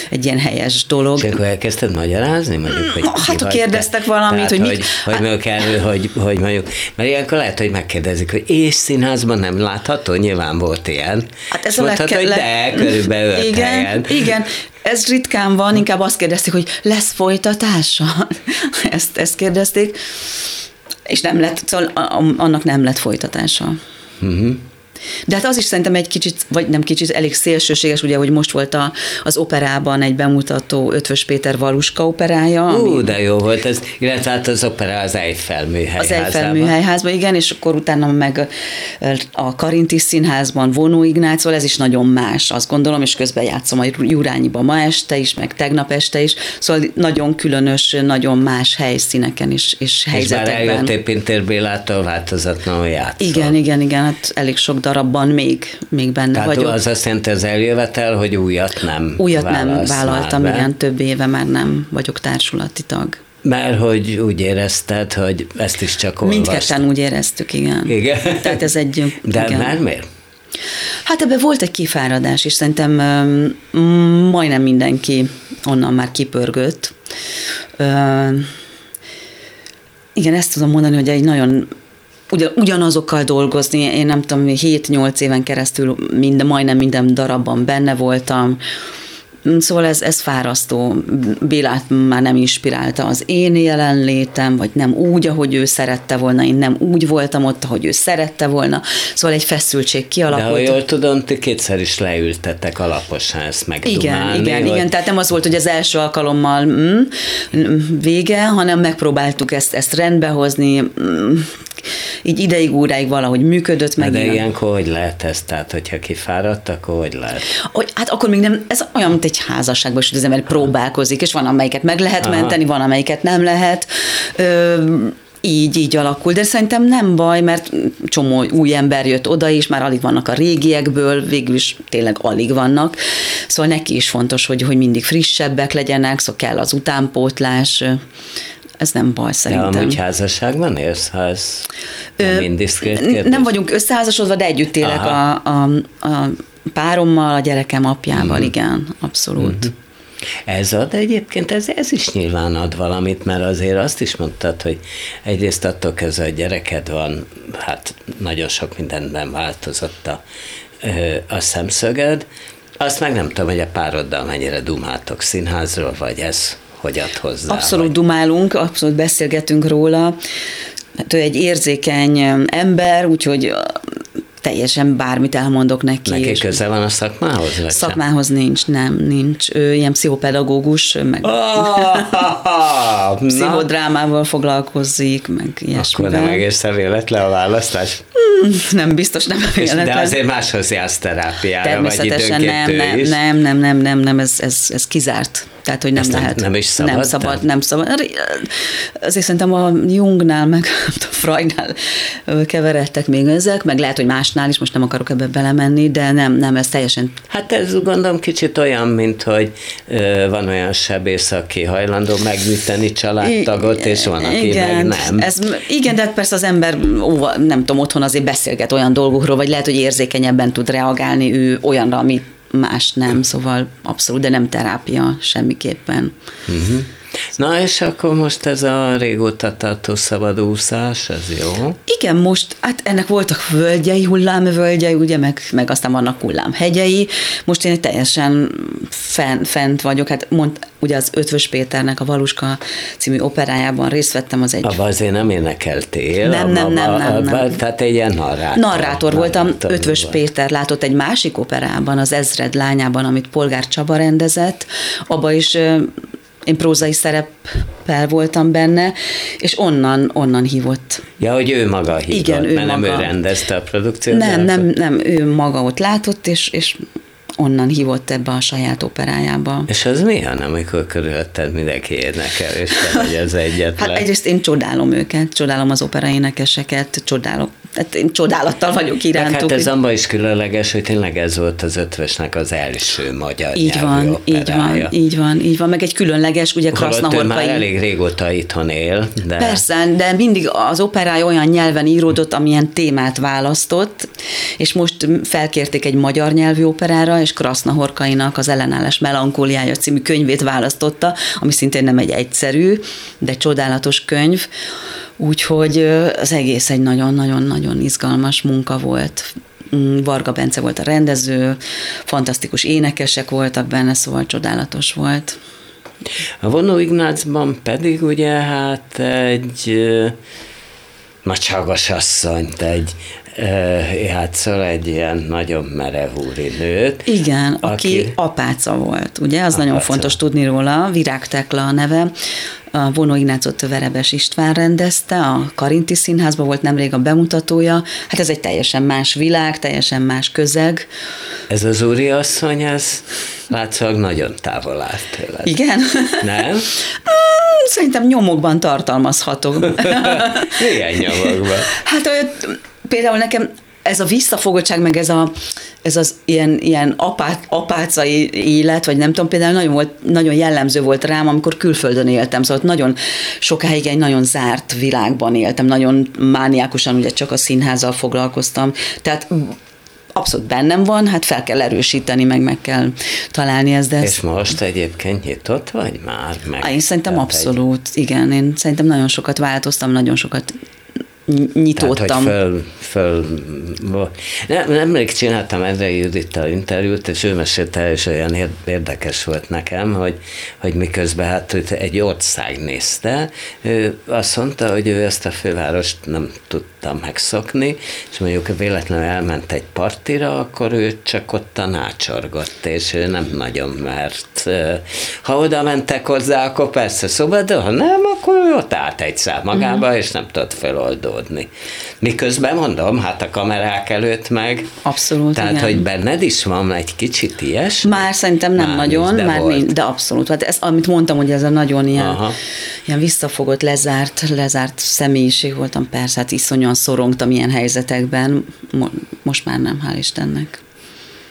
egy ilyen helyes dolog. És akkor elkezdted magyarázni? Mondjuk, hogy hát, ha kérdeztek valamit, Tehát, hogy, hogy, mit, hogy, hogy, kell, hogy, hogy mondjuk, mert ilyenkor lehet, hogy megkérdezik, hogy és színházban nem látható, nyilván volt ilyen. Hát ez a mondtad, legke- hogy de, körülbelül igen, helyen. Igen, ez ritkán van, inkább azt kérdezték, hogy lesz folytatása? *laughs* Ezt, ezt kérdezték, és nem lett, szóval annak nem lett folytatása. Uh-huh. De hát az is szerintem egy kicsit, vagy nem kicsit, elég szélsőséges, ugye, hogy most volt a, az operában egy bemutató Ötvös Péter Valuska operája. ami- Ú, de jó volt ez, illetve hát az opera az Eiffel műhely az Eiffel műhelyházban, igen, és akkor utána meg a Karinti Színházban Vonó Ignácról, ez is nagyon más, azt gondolom, és közben játszom a Jurányiba ma este is, meg tegnap este is, szóval nagyon különös, nagyon más helyszíneken és, és És bár helyzetekben. eljöttél Pintér Bélától változatlanul játszol. Igen, igen, igen, hát elég sok darabban még, még benne Tehát vagyok. az azt jelenti az eljövetel, hogy újat nem Újat nem vállaltam, igen, több éve már nem vagyok társulati tag. Mert hogy úgy érezted, hogy ezt is csak olvastad. Mindketten úgy éreztük, igen. Igen. Tehát ez egy... De igen. már miért? Hát ebben volt egy kifáradás, és szerintem majdnem mindenki onnan már kipörgött. Igen, ezt tudom mondani, hogy egy nagyon ugyan, ugyanazokkal dolgozni, én nem tudom, 7-8 éven keresztül minden, majdnem minden darabban benne voltam, Szóval ez, ez fárasztó. Bélát már nem inspirálta az én jelenlétem, vagy nem úgy, ahogy ő szerette volna, én nem úgy voltam ott, ahogy ő szerette volna. Szóval egy feszültség De kialakult. ha jól tudom, ti kétszer is leültetek alaposan ezt Igen, megdumálni. igen, hogy... igen, tehát nem az volt, hogy az első alkalommal mm, mm, vége, hanem megpróbáltuk ezt, ezt rendbehozni, mm, így ideig, óráig valahogy működött meg. de ilyen- ilyenkor hogy lehet ez? Tehát, hogyha kifáradt, akkor hogy lehet? Hogy, hát akkor még nem, ez olyan, mint egy házasságban, hogy az ember próbálkozik, és van, amelyiket meg lehet Aha. menteni, van, amelyiket nem lehet. Ö, így, így alakul, de szerintem nem baj, mert csomó új ember jött oda is, már alig vannak a régiekből, végül is tényleg alig vannak, szóval neki is fontos, hogy, hogy mindig frissebbek legyenek, szóval kell az utánpótlás, ez nem baj De szerintem. amúgy házasságban élsz, ha ez nem Ö, indiszkrét kérdés? Nem vagyunk összeházasodva, de együtt élek a, a, a párommal, a gyerekem apjával, Mhm. igen, abszolút. Ez ad egyébként, ez, ez is nyilván ad valamit, mert azért azt is mondtad, hogy egyrészt attól kezdve, hogy gyereked van, hát nagyon sok mindenben változott a, a szemszöged. Azt meg nem tudom, hogy a pároddal mennyire dumáltok színházról, vagy ez hogy ad hozzá. Abszolút vagy... dumálunk, abszolút beszélgetünk róla. Hát ő egy érzékeny ember, úgyhogy teljesen bármit elmondok neki. Neki köze van a szakmához? Vagy sem? Szakmához nincs, nem, nincs. Ő ilyen pszichopedagógus, meg *laughs* *laughs* na, pszichodrámával foglalkozik, meg akkor ilyesmivel. nem egészen véletlen a választás. Nem, biztos nem És, de véletlen. azért máshoz jársz terápiára, vagy Természetesen nem, időnként ő nem, is. nem, nem, nem, nem, nem, ez, ez, ez kizárt. Tehát, hogy nem Ezt nem- lehet. nem is szabad, Nem szabad, tehát? nem szabad. Azért szerintem a Jungnál, meg *laughs* nem tudom, Freudnál keveredtek még ezek, meg lehet, hogy másnál is, most nem akarok ebbe belemenni, de nem, nem, ez teljesen Hát ez gondolom kicsit olyan, mint hogy van olyan sebész, aki hajlandó megműteni családtagot, és van, aki igen, meg nem. Ez, igen, de persze az ember, ó, nem tudom, otthon azért beszélget olyan dolgokról, vagy lehet, hogy érzékenyebben tud reagálni ő olyanra, ami más nem, szóval abszolút, de nem terápia semmiképpen. Na és akkor most ez a régóta tartó szabadúszás, ez jó? Igen, most, hát ennek voltak völgyei, hullámvölgyei, ugye, meg, meg aztán vannak hullámhegyei. Most én teljesen fent, fent vagyok. Hát mond, ugye az Ötvös Péternek a Valuska című operájában részt vettem, az egy Abba azért nem énekeltél. Nem, nem, nem, nem, nem. Tehát egy ilyen narrátor. narrátor voltam. Ötvös. Péter látott egy másik operában, az Ezred lányában, amit Polgár Csaba rendezett. Abba is én prózai szereppel voltam benne, és onnan, onnan hívott Ja, hogy ő maga hívott, Igen, ő mert nem maga. ő rendezte a produkciót. Nem, nem, nem, ő maga ott látott, és, és onnan hívott ebbe a saját operájába. És az milyen, amikor körülötted mindenki énekel, és te vagy az egyetlen? Hát egyrészt én csodálom őket, csodálom az operaénekeseket, csodálok hát én csodálattal vagyok irántuk. Hát ez abban is különleges, hogy tényleg ez volt az ötvösnek az első magyar Így van, így van, így van, így van, meg egy különleges, ugye Krasznahorkai. már elég régóta itthon él. De... Persze, de mindig az operája olyan nyelven íródott, amilyen témát választott, és most felkérték egy magyar nyelvű operára, és Krasznahorkainak az ellenállás melankóliája című könyvét választotta, ami szintén nem egy egyszerű, de csodálatos könyv, úgyhogy az egész egy nagyon-nagyon-nagyon izgalmas munka volt. Mm, Varga Bence volt a rendező, fantasztikus énekesek voltak benne, szóval csodálatos volt. A vonó Ignácban pedig ugye hát egy macsagos asszonyt, egy játszol egy ilyen nagyon merev nőt. Igen, aki, aki apáca volt, ugye? Az apáca. nagyon fontos tudni róla, Virág Tekla a neve. A Vonó Ignácot Verebes István rendezte, a Karinti Színházban volt nemrég a bemutatója. Hát ez egy teljesen más világ, teljesen más közeg. Ez az úri asszony, ez látszólag nagyon távol állt tőled. Igen? Nem? Szerintem nyomokban tartalmazható. *laughs* Milyen nyomokban? Hát például nekem ez a visszafogottság, meg ez, a, ez az ilyen, ilyen apá, apácai élet, vagy nem tudom, például nagyon, volt, nagyon jellemző volt rám, amikor külföldön éltem, szóval nagyon sokáig egy nagyon zárt világban éltem, nagyon mániákusan ugye csak a színházzal foglalkoztam, tehát abszolút bennem van, hát fel kell erősíteni, meg meg kell találni ezt. De És most egyébként nyitott vagy már? Meg én szerintem abszolút, egy... igen. Én szerintem nagyon sokat változtam, nagyon sokat nyitódtam. Tehát, hogy föl, föl, nem, nemrég csináltam Endre Judittal interjút, és ő mesélte, és olyan érdekes volt nekem, hogy, hogy miközben hát egy ország nézte, ő azt mondta, hogy ő ezt a fővárost nem tudta megszokni, és mondjuk véletlenül elment egy partira, akkor ő csak ott tanácsorgott, és ő nem nagyon mert. Ha oda mentek hozzá, akkor persze szoba, de ha nem, akkor ő ott állt egy szám magába, uh-huh. és nem tudott feloldódni aludni. Miközben mondom, hát a kamerák előtt meg. Abszolút, Tehát, igen. hogy benned is van egy kicsit ilyes? Már szerintem nem már nagyon, nincs, de már nincs, de abszolút. Hát ez, amit mondtam, hogy ez a nagyon ilyen, ilyen visszafogott, lezárt, lezárt személyiség voltam, persze, hát iszonyúan szorongtam ilyen helyzetekben, most már nem, hál' Istennek.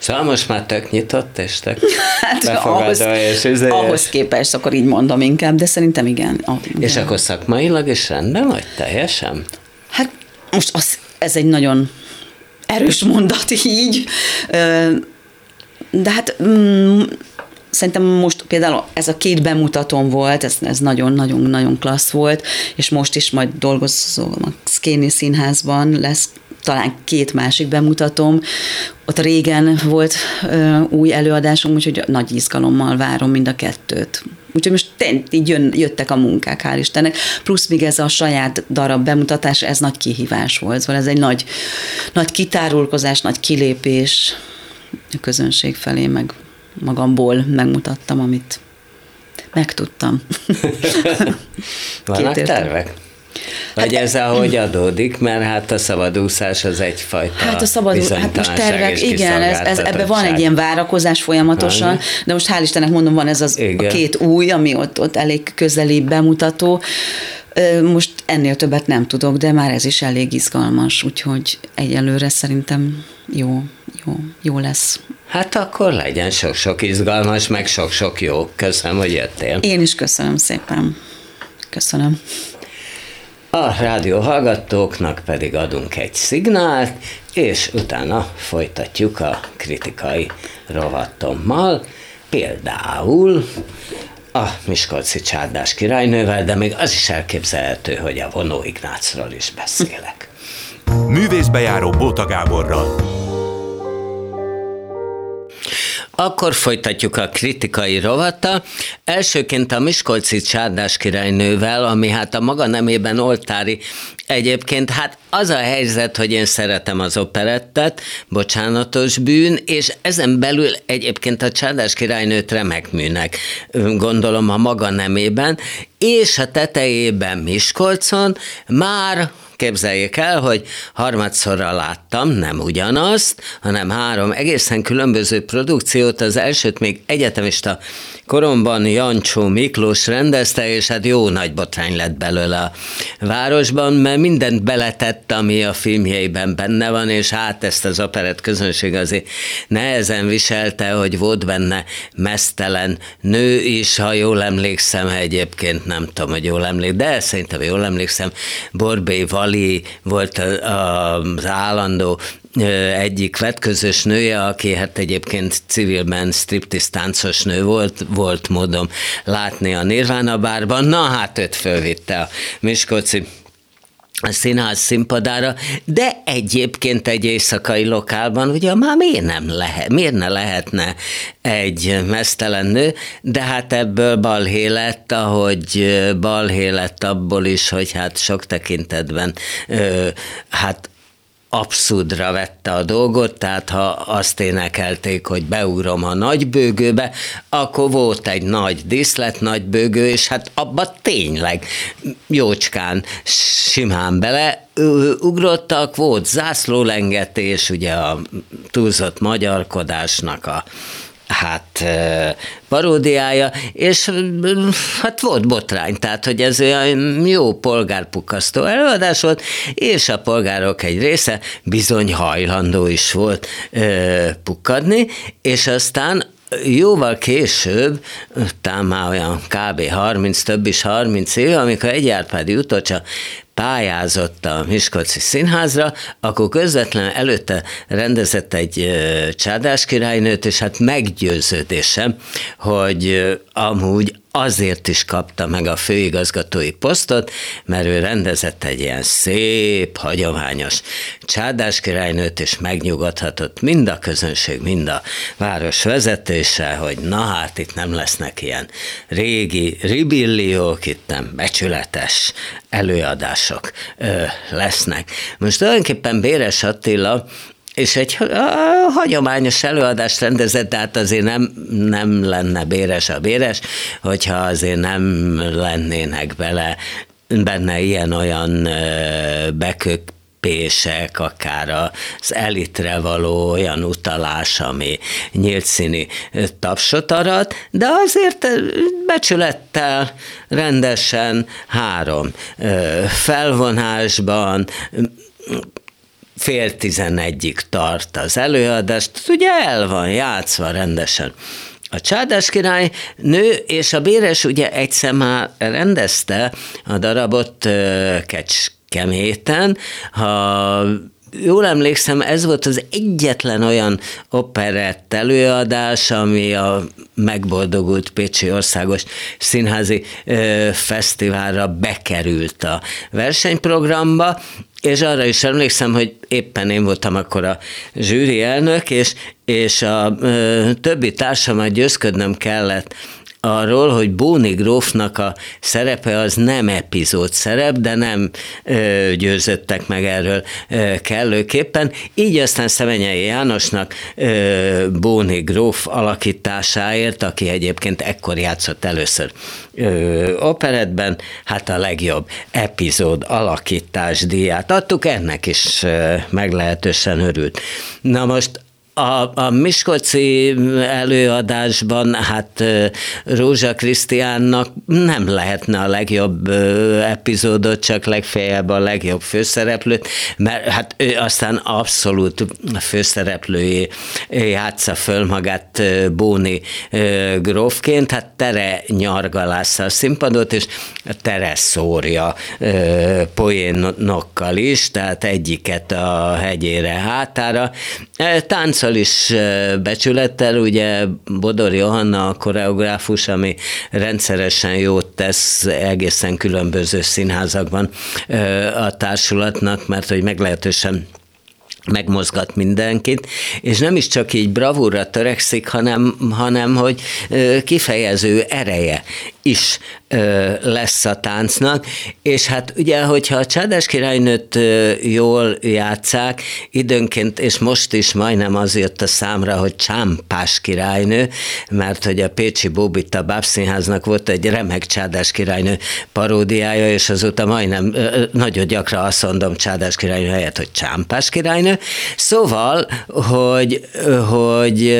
Szóval most már tök nyitott, és tök *laughs* hát ahhoz, és üzélyes. ahhoz képest, akkor így mondom inkább, de szerintem igen. Ah, igen. És akkor szakmailag is rendben vagy teljesen? Hát most az, ez egy nagyon erős mondat így, de hát mm, szerintem most például ez a két bemutatón volt, ez, ez nagyon-nagyon-nagyon klassz volt, és most is majd dolgozom a Szkéni Színházban, lesz talán két másik bemutatom. Ott régen volt ö, új előadásom, úgyhogy nagy izgalommal várom mind a kettőt. Úgyhogy most így jön, jöttek a munkák, hál' Istennek. Plusz még ez a saját darab bemutatás, ez nagy kihívás volt. Szóval ez egy nagy, nagy kitárulkozás, nagy kilépés a közönség felé, meg magamból megmutattam, amit megtudtam. *laughs* *laughs* Vannak tervek? Vagy hát, ez ahogy adódik, mert hát a szabadúszás az egyfajta Hát a szabadúszás, hát most tervek, igen, ez, ez, ebben van egy ilyen várakozás folyamatosan, Aha. de most hál' Istennek mondom, van ez az a két új, ami ott, ott elég közeli bemutató, most ennél többet nem tudok, de már ez is elég izgalmas, úgyhogy egyelőre szerintem jó, jó, jó lesz. Hát akkor legyen sok-sok izgalmas, meg sok-sok jó. Köszönöm, hogy jöttél. Én is köszönöm szépen. Köszönöm. A rádió hallgatóknak pedig adunk egy szignált, és utána folytatjuk a kritikai rovatommal, például a Miskolci csárdás királynővel, de még az is elképzelhető, hogy a vonó Ignácról is beszélek. Művészbejáró Bóta Gáborral. Akkor folytatjuk a kritikai rovata. Elsőként a Miskolci csárdás királynővel, ami hát a maga nemében oltári Egyébként hát az a helyzet, hogy én szeretem az operettet, bocsánatos bűn, és ezen belül egyébként a Csárdás királynőt remek műnek, gondolom a maga nemében, és a tetejében Miskolcon már képzeljék el, hogy harmadszorra láttam, nem ugyanazt, hanem három egészen különböző produkciót, az elsőt még egyetemista koromban Jancsó Miklós rendezte, és hát jó nagy botrány lett belőle a városban, mert mindent beletett, ami a filmjeiben benne van, és hát ezt az operett közönség azért nehezen viselte, hogy volt benne mesztelen nő is, ha jól emlékszem, egyébként nem tudom, hogy jól emlékszem, de szerintem jól emlékszem, Borbé Vali volt az állandó egyik vetközös nője, aki hát egyébként civilben striptease táncos nő volt, volt módom látni a Nirvana bárban, na hát őt fölvitte a Miskolci a színház színpadára, de egyébként egy éjszakai lokálban, ugye már miért nem lehet, miért ne lehetne egy mesztelen nő, de hát ebből balhé lett, ahogy balhé lett abból is, hogy hát sok tekintetben hát abszurdra vette a dolgot, tehát ha azt énekelték, hogy beugrom a nagybőgőbe, akkor volt egy nagy diszlet nagybőgő, és hát abba tényleg jócskán, simán bele ugrottak, volt zászlólengetés, ugye a túlzott magyarkodásnak a hát paródiája, és hát volt botrány, tehát hogy ez olyan jó polgárpukasztó előadás volt, és a polgárok egy része bizony hajlandó is volt ö, pukkadni, és aztán jóval később, talán már olyan kb. 30, több is 30 év, amikor egy Árpádi Utocsa pályázott a Miskolci Színházra, akkor közvetlenül előtte rendezett egy csádás királynőt, és hát meggyőződésem, hogy amúgy azért is kapta meg a főigazgatói posztot, mert ő rendezett egy ilyen szép, hagyományos csádás királynőt, és megnyugodhatott mind a közönség, mind a város vezetése, hogy na hát itt nem lesznek ilyen régi ribilliók, itt nem becsületes előadások ö, lesznek. Most tulajdonképpen Béres Attila és egy hagyományos előadást rendezett, de hát azért nem, nem lenne béres a béres, hogyha azért nem lennének bele benne ilyen-olyan bekök pések, akár az elitre való olyan utalás, ami nyílt színi tapsot arat, de azért becsülettel rendesen három felvonásban fél tizenegyig tart az előadást, ugye el van játszva rendesen. A csádás király nő és a béres ugye egyszer már rendezte a darabot Kecskeméten, ha jól emlékszem, ez volt az egyetlen olyan operett előadás, ami a megboldogult Pécsi Országos Színházi Fesztiválra bekerült a versenyprogramba, és arra is emlékszem, hogy éppen én voltam akkor a zsűri elnök, és, és a ö, többi társamat győzködnöm kellett arról, hogy Bóni grófnak a szerepe az nem epizód szerep, de nem ö, győzöttek meg erről ö, kellőképpen. Így aztán Szemenyei Jánosnak ö, Bóni gróf alakításáért, aki egyébként ekkor játszott először ö, operetben, hát a legjobb epizód alakítás díját adtuk, ennek is ö, meglehetősen örült. Na most a, a Miskolci előadásban hát Rózsa Krisztiánnak nem lehetne a legjobb epizódot, csak legfeljebb a legjobb főszereplőt, mert hát ő aztán abszolút főszereplői játsza föl magát Bóni grófként, hát tere nyargalásza a színpadot, és tere szórja poénokkal is, tehát egyiket a hegyére hátára. Táncol tánccal is becsülettel, ugye Bodor Johanna a koreográfus, ami rendszeresen jót tesz egészen különböző színházakban a társulatnak, mert hogy meglehetősen megmozgat mindenkit, és nem is csak így bravúra törekszik, hanem, hanem hogy kifejező ereje is lesz a táncnak, és hát ugye, hogyha a Csádás királynőt jól játszák, időnként, és most is majdnem az jött a számra, hogy Csámpás királynő, mert hogy a Pécsi Bóbita Bábszínháznak volt egy remek Csádás királynő paródiája, és azóta majdnem nagyon gyakran azt mondom Csádás királynő helyett, hogy Csámpás királynő. Szóval, hogy, hogy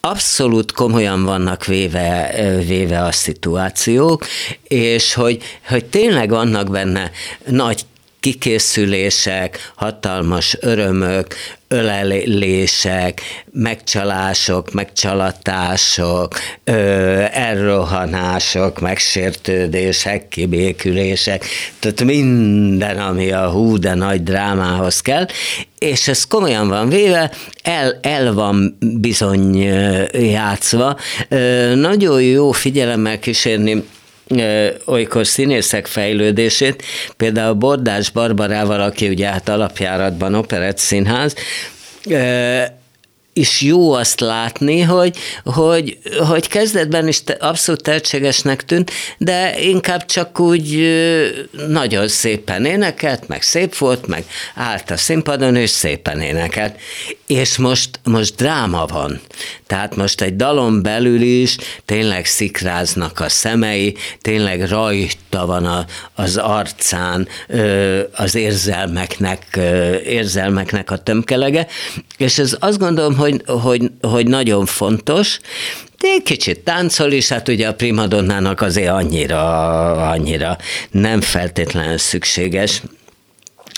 abszolút komolyan vannak véve, véve a szituációk, és hogy, hogy tényleg vannak benne nagy kikészülések, hatalmas örömök, ölelések, megcsalások, megcsalatások, elrohanások, megsértődések, kibékülések, tehát minden, ami a hú, de nagy drámához kell, és ez komolyan van véve, el, el van bizony játszva. Nagyon jó figyelemmel kísérni olykor színészek fejlődését, például Bordás Barbarával, aki ugye hát alapjáratban operett színház, is jó azt látni, hogy, hogy, hogy kezdetben is abszolút tehetségesnek tűnt, de inkább csak úgy nagyon szépen énekelt, meg szép volt, meg állt a színpadon, és szépen énekelt. És most, most dráma van. Tehát most egy dalon belül is tényleg szikráznak a szemei, tényleg rajta van a, az arcán az érzelmeknek, érzelmeknek a tömkelege, és ez azt gondolom, hogy, hogy, hogy nagyon fontos, de egy kicsit táncol is, hát ugye a primadonnának azért annyira, annyira nem feltétlenül szükséges,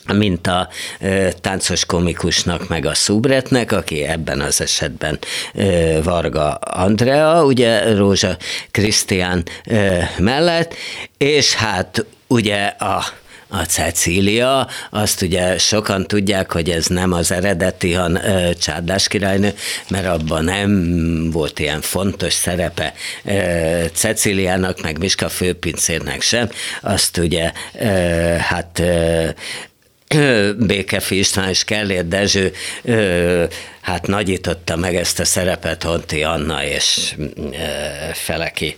mint a e, táncos komikusnak, meg a Szubretnek, aki ebben az esetben e, Varga Andrea, ugye Rózsa Krisztián e, mellett, és hát ugye a a Cecília, azt ugye sokan tudják, hogy ez nem az eredeti han, Csárdás királynő, mert abban nem volt ilyen fontos szerepe Cecíliának, meg Miska főpincérnek sem. Azt ugye hát Békefi István és Kellér Dezső hát nagyította meg ezt a szerepet Honti Anna és Feleki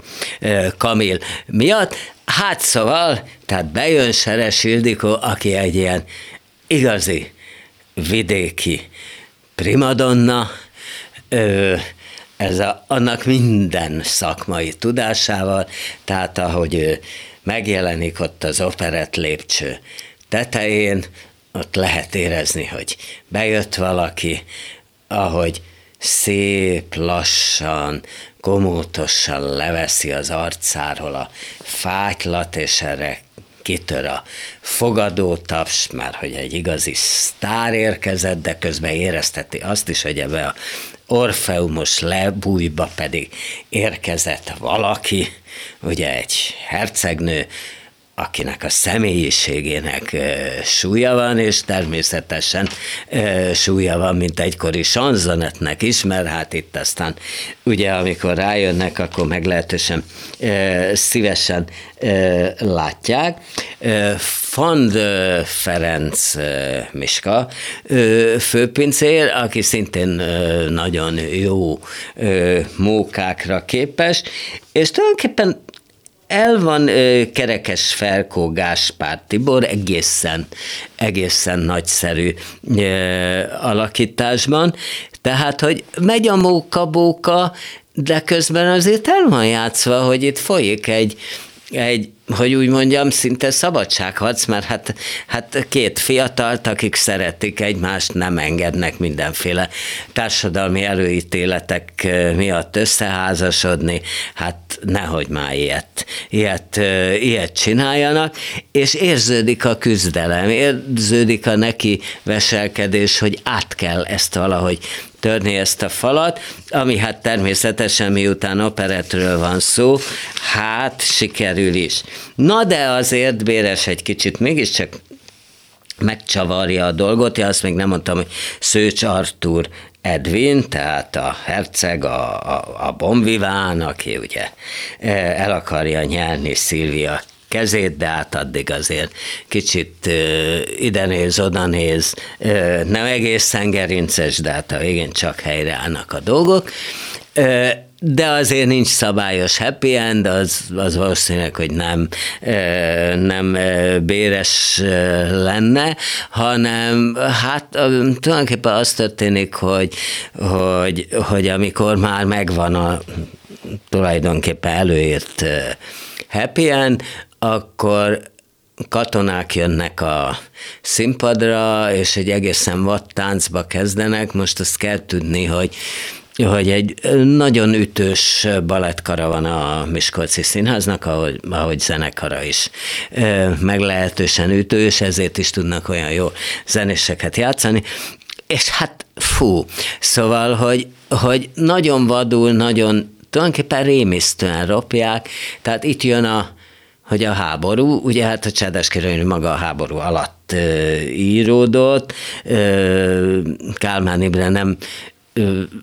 Kamil miatt. Hát szóval, tehát bejön Seres Ildikó, aki egy ilyen igazi vidéki primadonna, ez a, annak minden szakmai tudásával, tehát ahogy megjelenik ott az operett lépcső tetején, ott lehet érezni, hogy bejött valaki, ahogy szép lassan, komótosan leveszi az arcáról a fátylat, és erre kitör a fogadó taps, már hogy egy igazi sztár érkezett, de közben érezteti azt is, hogy ebbe a Orfeumos lebújba pedig érkezett valaki, ugye egy hercegnő, akinek a személyiségének súlya van, és természetesen súlya van, mint egykori sanzonetnek is, mert hát itt aztán ugye amikor rájönnek, akkor meglehetősen szívesen látják. Fand Ferenc Miska főpincér, aki szintén nagyon jó mókákra képes, és tulajdonképpen el van kerekes Felkó Gáspár Tibor egészen, egészen nagyszerű alakításban, tehát, hogy megy a móka-bóka, de közben azért el van játszva, hogy itt folyik egy, egy hogy úgy mondjam, szinte szabadságharc, mert hát, hát két fiatalt, akik szeretik egymást, nem engednek mindenféle társadalmi előítéletek miatt összeházasodni, hát nehogy már ilyet, ilyet, ilyet csináljanak, és érződik a küzdelem, érződik a neki veselkedés, hogy át kell ezt valahogy törni ezt a falat, ami hát természetesen miután operetről van szó, hát sikerül is. Na de azért Béres egy kicsit mégiscsak megcsavarja a dolgot, ja, azt még nem mondtam, hogy Szőcs Artur Edwin, tehát a herceg, a, a, a Bonviván, aki ugye e, el akarja nyerni Szilvia kezét, de hát addig azért kicsit uh, ide néz, oda néz, uh, nem egészen gerinces, de hát a végén csak helyreállnak a dolgok. Uh, de azért nincs szabályos happy end, az, az valószínűleg, hogy nem, nem béres lenne, hanem hát tulajdonképpen az történik, hogy, hogy, hogy amikor már megvan a tulajdonképpen előírt happy end, akkor katonák jönnek a színpadra, és egy egészen vad táncba kezdenek. Most azt kell tudni, hogy hogy egy nagyon ütős balettkara van a Miskolci Színháznak, ahogy, ahogy zenekara is. Meglehetősen ütős, ezért is tudnak olyan jó zenéseket játszani, és hát fú, szóval, hogy, hogy nagyon vadul, nagyon tulajdonképpen rémisztően ropják, tehát itt jön a, hogy a háború, ugye hát a Csádes maga a háború alatt íródott, Kálmán Ibre nem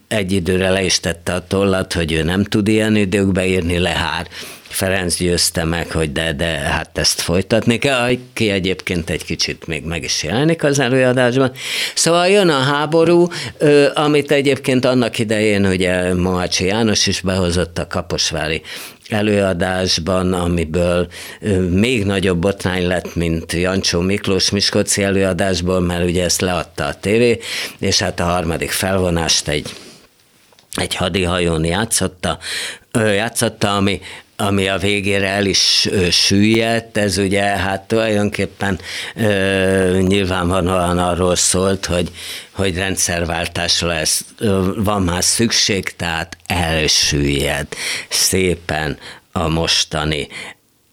egy időre le is tette a tollat, hogy ő nem tud ilyen időkbe írni, lehár. Ferenc győzte meg, hogy de, de hát ezt folytatni kell, ki egyébként egy kicsit még meg is jelenik az előadásban. Szóval jön a háború, amit egyébként annak idején ugye Mohácsi János is behozott a Kaposvári előadásban, amiből még nagyobb botrány lett, mint Jancsó Miklós Miskolci előadásból, mert ugye ezt leadta a tévé, és hát a harmadik felvonást egy egy hadihajón játszotta, játszotta, ami ami a végére el is süllyedt, ez ugye hát tulajdonképpen ö, nyilvánvalóan arról szólt, hogy, hogy rendszerváltásra lesz, van már szükség, tehát elsüllyed szépen a mostani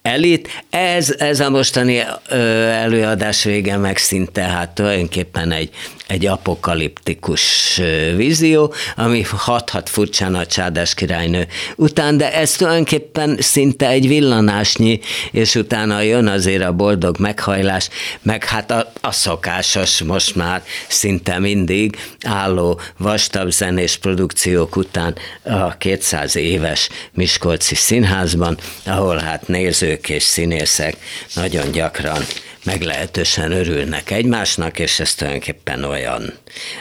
elit. Ez, ez a mostani előadás vége meg szinte hát tulajdonképpen egy, egy apokaliptikus vízió, ami hathat furcsán a csádás királynő után, de ez tulajdonképpen szinte egy villanásnyi, és utána jön azért a boldog meghajlás, meg hát a, a szokásos most már szinte mindig álló vastag zenés produkciók után a 200 éves Miskolci Színházban, ahol hát nézők és színészek nagyon gyakran meglehetősen örülnek egymásnak, és ez tulajdonképpen olyan,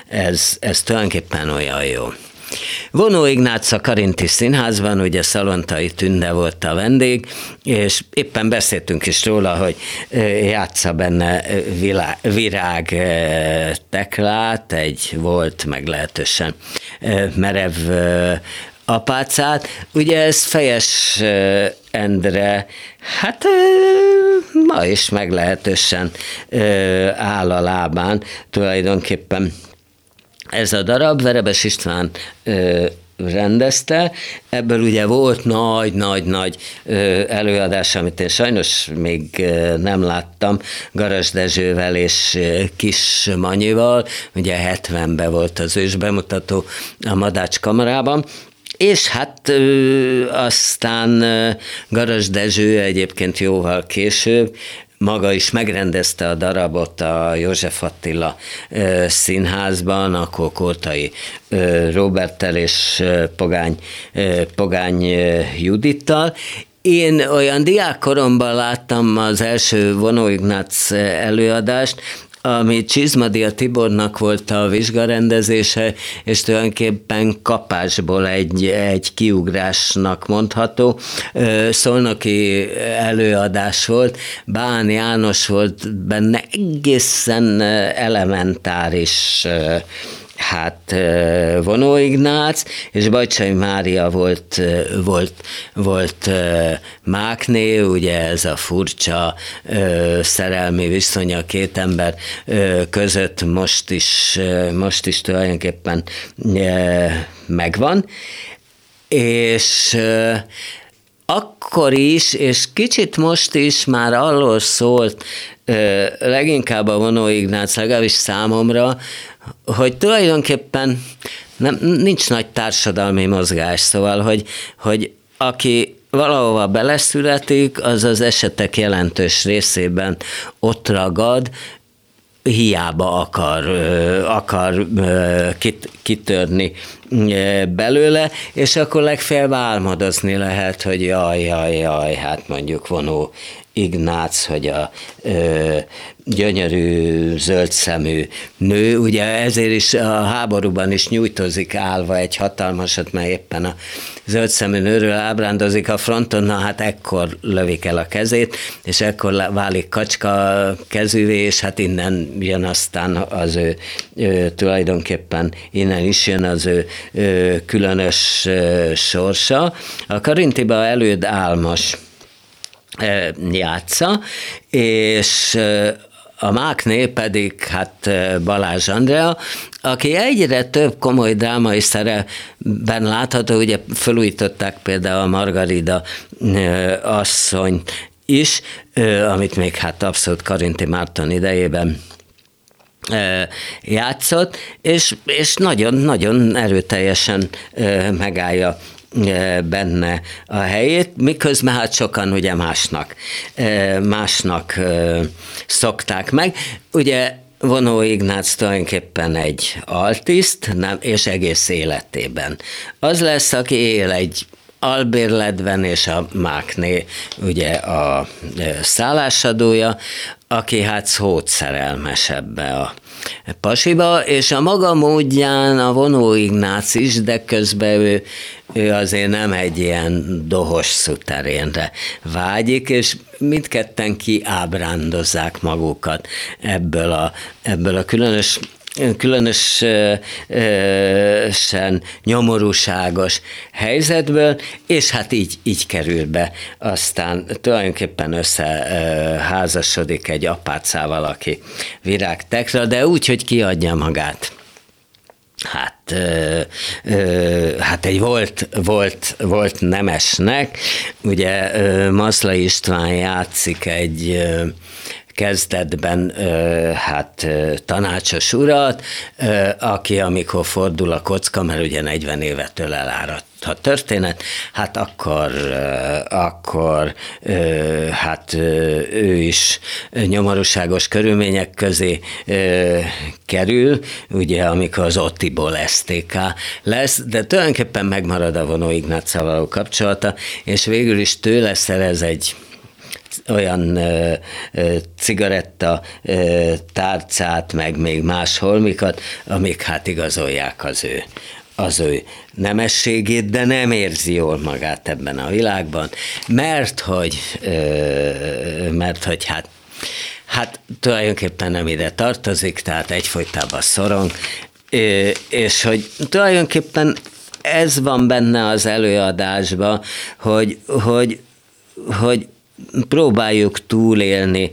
ez, ez tulajdonképpen olyan jó. Vonó Ignác a Karinti Színházban, ugye Szalontai Tünde volt a vendég, és éppen beszéltünk is róla, hogy játsza benne virág teklát, egy volt meglehetősen merev apácát. Ugye ez Fejes Endre, hát ma is meglehetősen áll a lábán tulajdonképpen ez a darab, Verebes István rendezte. Ebből ugye volt nagy-nagy-nagy előadás, amit én sajnos még nem láttam, Garas Dezsővel és Kis Manyival, ugye 70-ben volt az ős bemutató a Madács kamarában, és hát ö, aztán Garas Dezső egyébként jóval később maga is megrendezte a darabot a József Attila ö, színházban, akkor Kótai ö, Roberttel és ö, Pogány, ö, Pogány Judittal, én olyan diákkoromban láttam az első Vonó Ignác előadást, ami Csizmadia Tibornak volt a vizsgarendezése, és tulajdonképpen kapásból egy, egy kiugrásnak mondható. Szolnoki előadás volt, Bán János volt benne egészen elementáris hát Vonó Ignác, és Bajcsai Mária volt, volt, volt Mákné, ugye ez a furcsa szerelmi viszony a két ember között most is, most is tulajdonképpen megvan, és akkor is, és kicsit most is már arról szólt leginkább a Vonó Ignác, legalábbis számomra, hogy tulajdonképpen nem, nincs nagy társadalmi mozgás, szóval, hogy, hogy aki valahova beleszületik, az az esetek jelentős részében ott ragad, hiába akar, akar kitörni belőle, és akkor legfeljebb álmodozni lehet, hogy jaj, jaj, jaj, hát mondjuk vonó Ignác, hogy a ö, gyönyörű, zöldszemű nő, ugye ezért is a háborúban is nyújtozik állva egy hatalmasat, mert éppen a zöldszemű nőről ábrándozik a fronton, na hát ekkor lövik el a kezét, és ekkor válik kacska kezűvé, és hát innen jön aztán az ő, ő tulajdonképpen innen is jön az ő, ő különös ő, sorsa. A Karintiba előd álmos játsza, és a Mákné pedig hát Balázs Andrea, aki egyre több komoly drámai szerepben látható, ugye felújították például a Margarida asszony is, amit még hát abszolút Karinti Márton idejében játszott, és, és nagyon-nagyon erőteljesen megállja benne a helyét, miközben hát sokan ugye másnak, másnak szokták meg. Ugye Vonó Ignác tulajdonképpen egy altiszt, nem, és egész életében. Az lesz, aki él egy albérletben, és a Mákné ugye a szállásadója, aki hát szót szerelmes ebbe a pasiba, és a maga módján a vonó Ignác is, de közben ő, ő azért nem egy ilyen dohos szuterénre vágyik, és mindketten kiábrándozzák magukat ebből a, ebből a különös különösen nyomorúságos helyzetből, és hát így, így kerül be. Aztán tulajdonképpen összeházasodik egy apácával, aki virágtekra, de úgy, hogy kiadja magát hát, ö, ö, hát egy volt, volt, volt nemesnek, ugye Maszla István játszik egy kezdetben hát tanácsos urat, aki amikor fordul a kocka, mert ugye 40 évetől eláradt a történet, hát akkor, akkor hát ő is nyomorúságos körülmények közé kerül, ugye amikor az Ottiból STK lesz, de tulajdonképpen megmarad a vonó való kapcsolata, és végül is tőle szerez egy olyan ö, ö, cigaretta tárcát, meg még más holmikat, amik hát igazolják az ő, az ő nemességét, de nem érzi jól magát ebben a világban, mert hogy, mert hogy hát Hát tulajdonképpen nem ide tartozik, tehát egyfolytában szorong, és hogy tulajdonképpen ez van benne az előadásban, hogy, hogy, hogy próbáljuk túlélni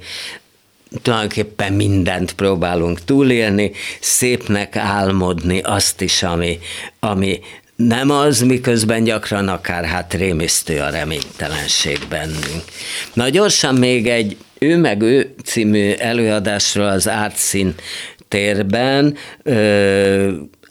tulajdonképpen mindent próbálunk túlélni, szépnek álmodni azt is, ami, ami nem az, miközben gyakran akár hát rémisztő a reménytelenség bennünk. Na gyorsan még egy ő meg ő című előadásról az átszín térben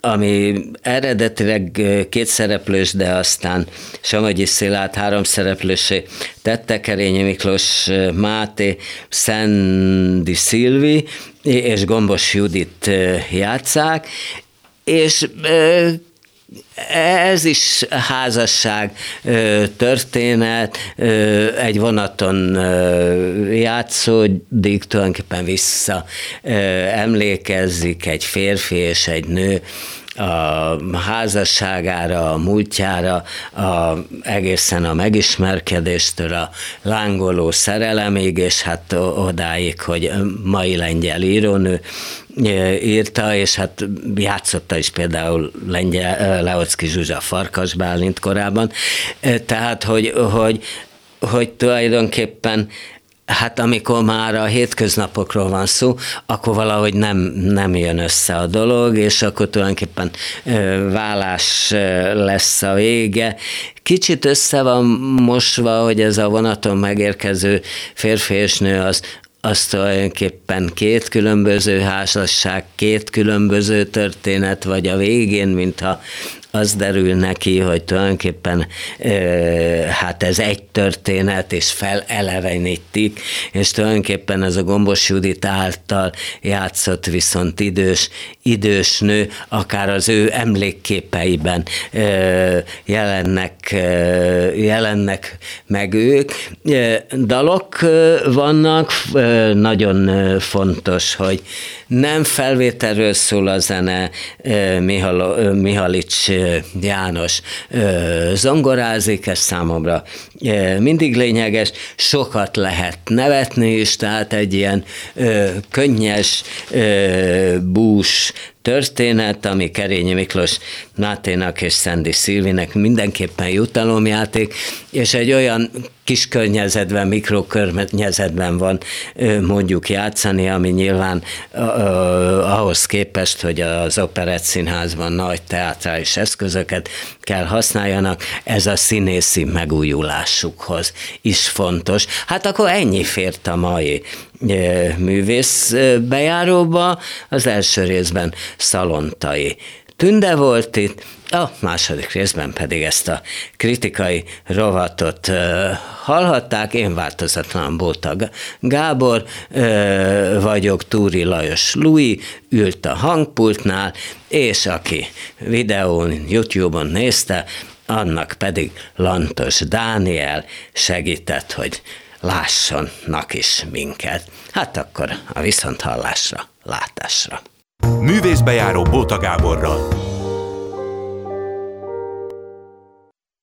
ami eredetileg kétszereplős, de aztán Somogyi Szilárd háromszereplősé tette Kerényi Miklós Máté, Szendi Szilvi és Gombos Judit játszák, és ez is házasság történet, egy vonaton játszódik, tulajdonképpen vissza emlékezzik egy férfi és egy nő a házasságára, a múltjára, a, egészen a megismerkedéstől a lángoló szerelemig, és hát odáig, hogy mai lengyel írónő írta, és hát játszotta is például lengyel, Leocki Zsuzsa Farkas Bálint korában, tehát hogy, hogy, hogy tulajdonképpen Hát amikor már a hétköznapokról van szó, akkor valahogy nem, nem jön össze a dolog, és akkor tulajdonképpen vállás lesz a vége. Kicsit össze van mosva, hogy ez a vonaton megérkező férfi és nő az, az tulajdonképpen két különböző házasság, két különböző történet, vagy a végén, mintha az derül neki, hogy tulajdonképpen hát ez egy történet, és felelevenítik, és tulajdonképpen ez a Gombos Judit által játszott viszont idős, idős nő, akár az ő emlékképeiben jelennek, jelennek meg ők. Dalok vannak, nagyon fontos, hogy nem felvételről szól a zene, Mihal, Mihalics János zongorázik, ez számomra mindig lényeges, sokat lehet nevetni is, tehát egy ilyen könnyes, bús történet, ami Kerényi Miklós Náténak és Szendi Szilvinek mindenképpen jutalomjáték, és egy olyan kis környezetben, mikrokörnyezetben van mondjuk játszani, ami nyilván ahhoz képest, hogy az Operett Színházban nagy teátrális eszközöket kell használjanak, ez a színészi megújulásukhoz is fontos. Hát akkor ennyi fért a mai művész bejáróba, az első részben Szalontai Tünde volt itt, a második részben pedig ezt a kritikai rovatot hallhatták. Én változatlan Bóta Gábor vagyok, Túri Lajos Lui ült a hangpultnál, és aki videón, YouTube-on nézte, annak pedig Lantos Dániel segített, hogy lássanak is minket. Hát akkor a viszonthallásra, látásra. Művészbejáró Bóta Gáborral.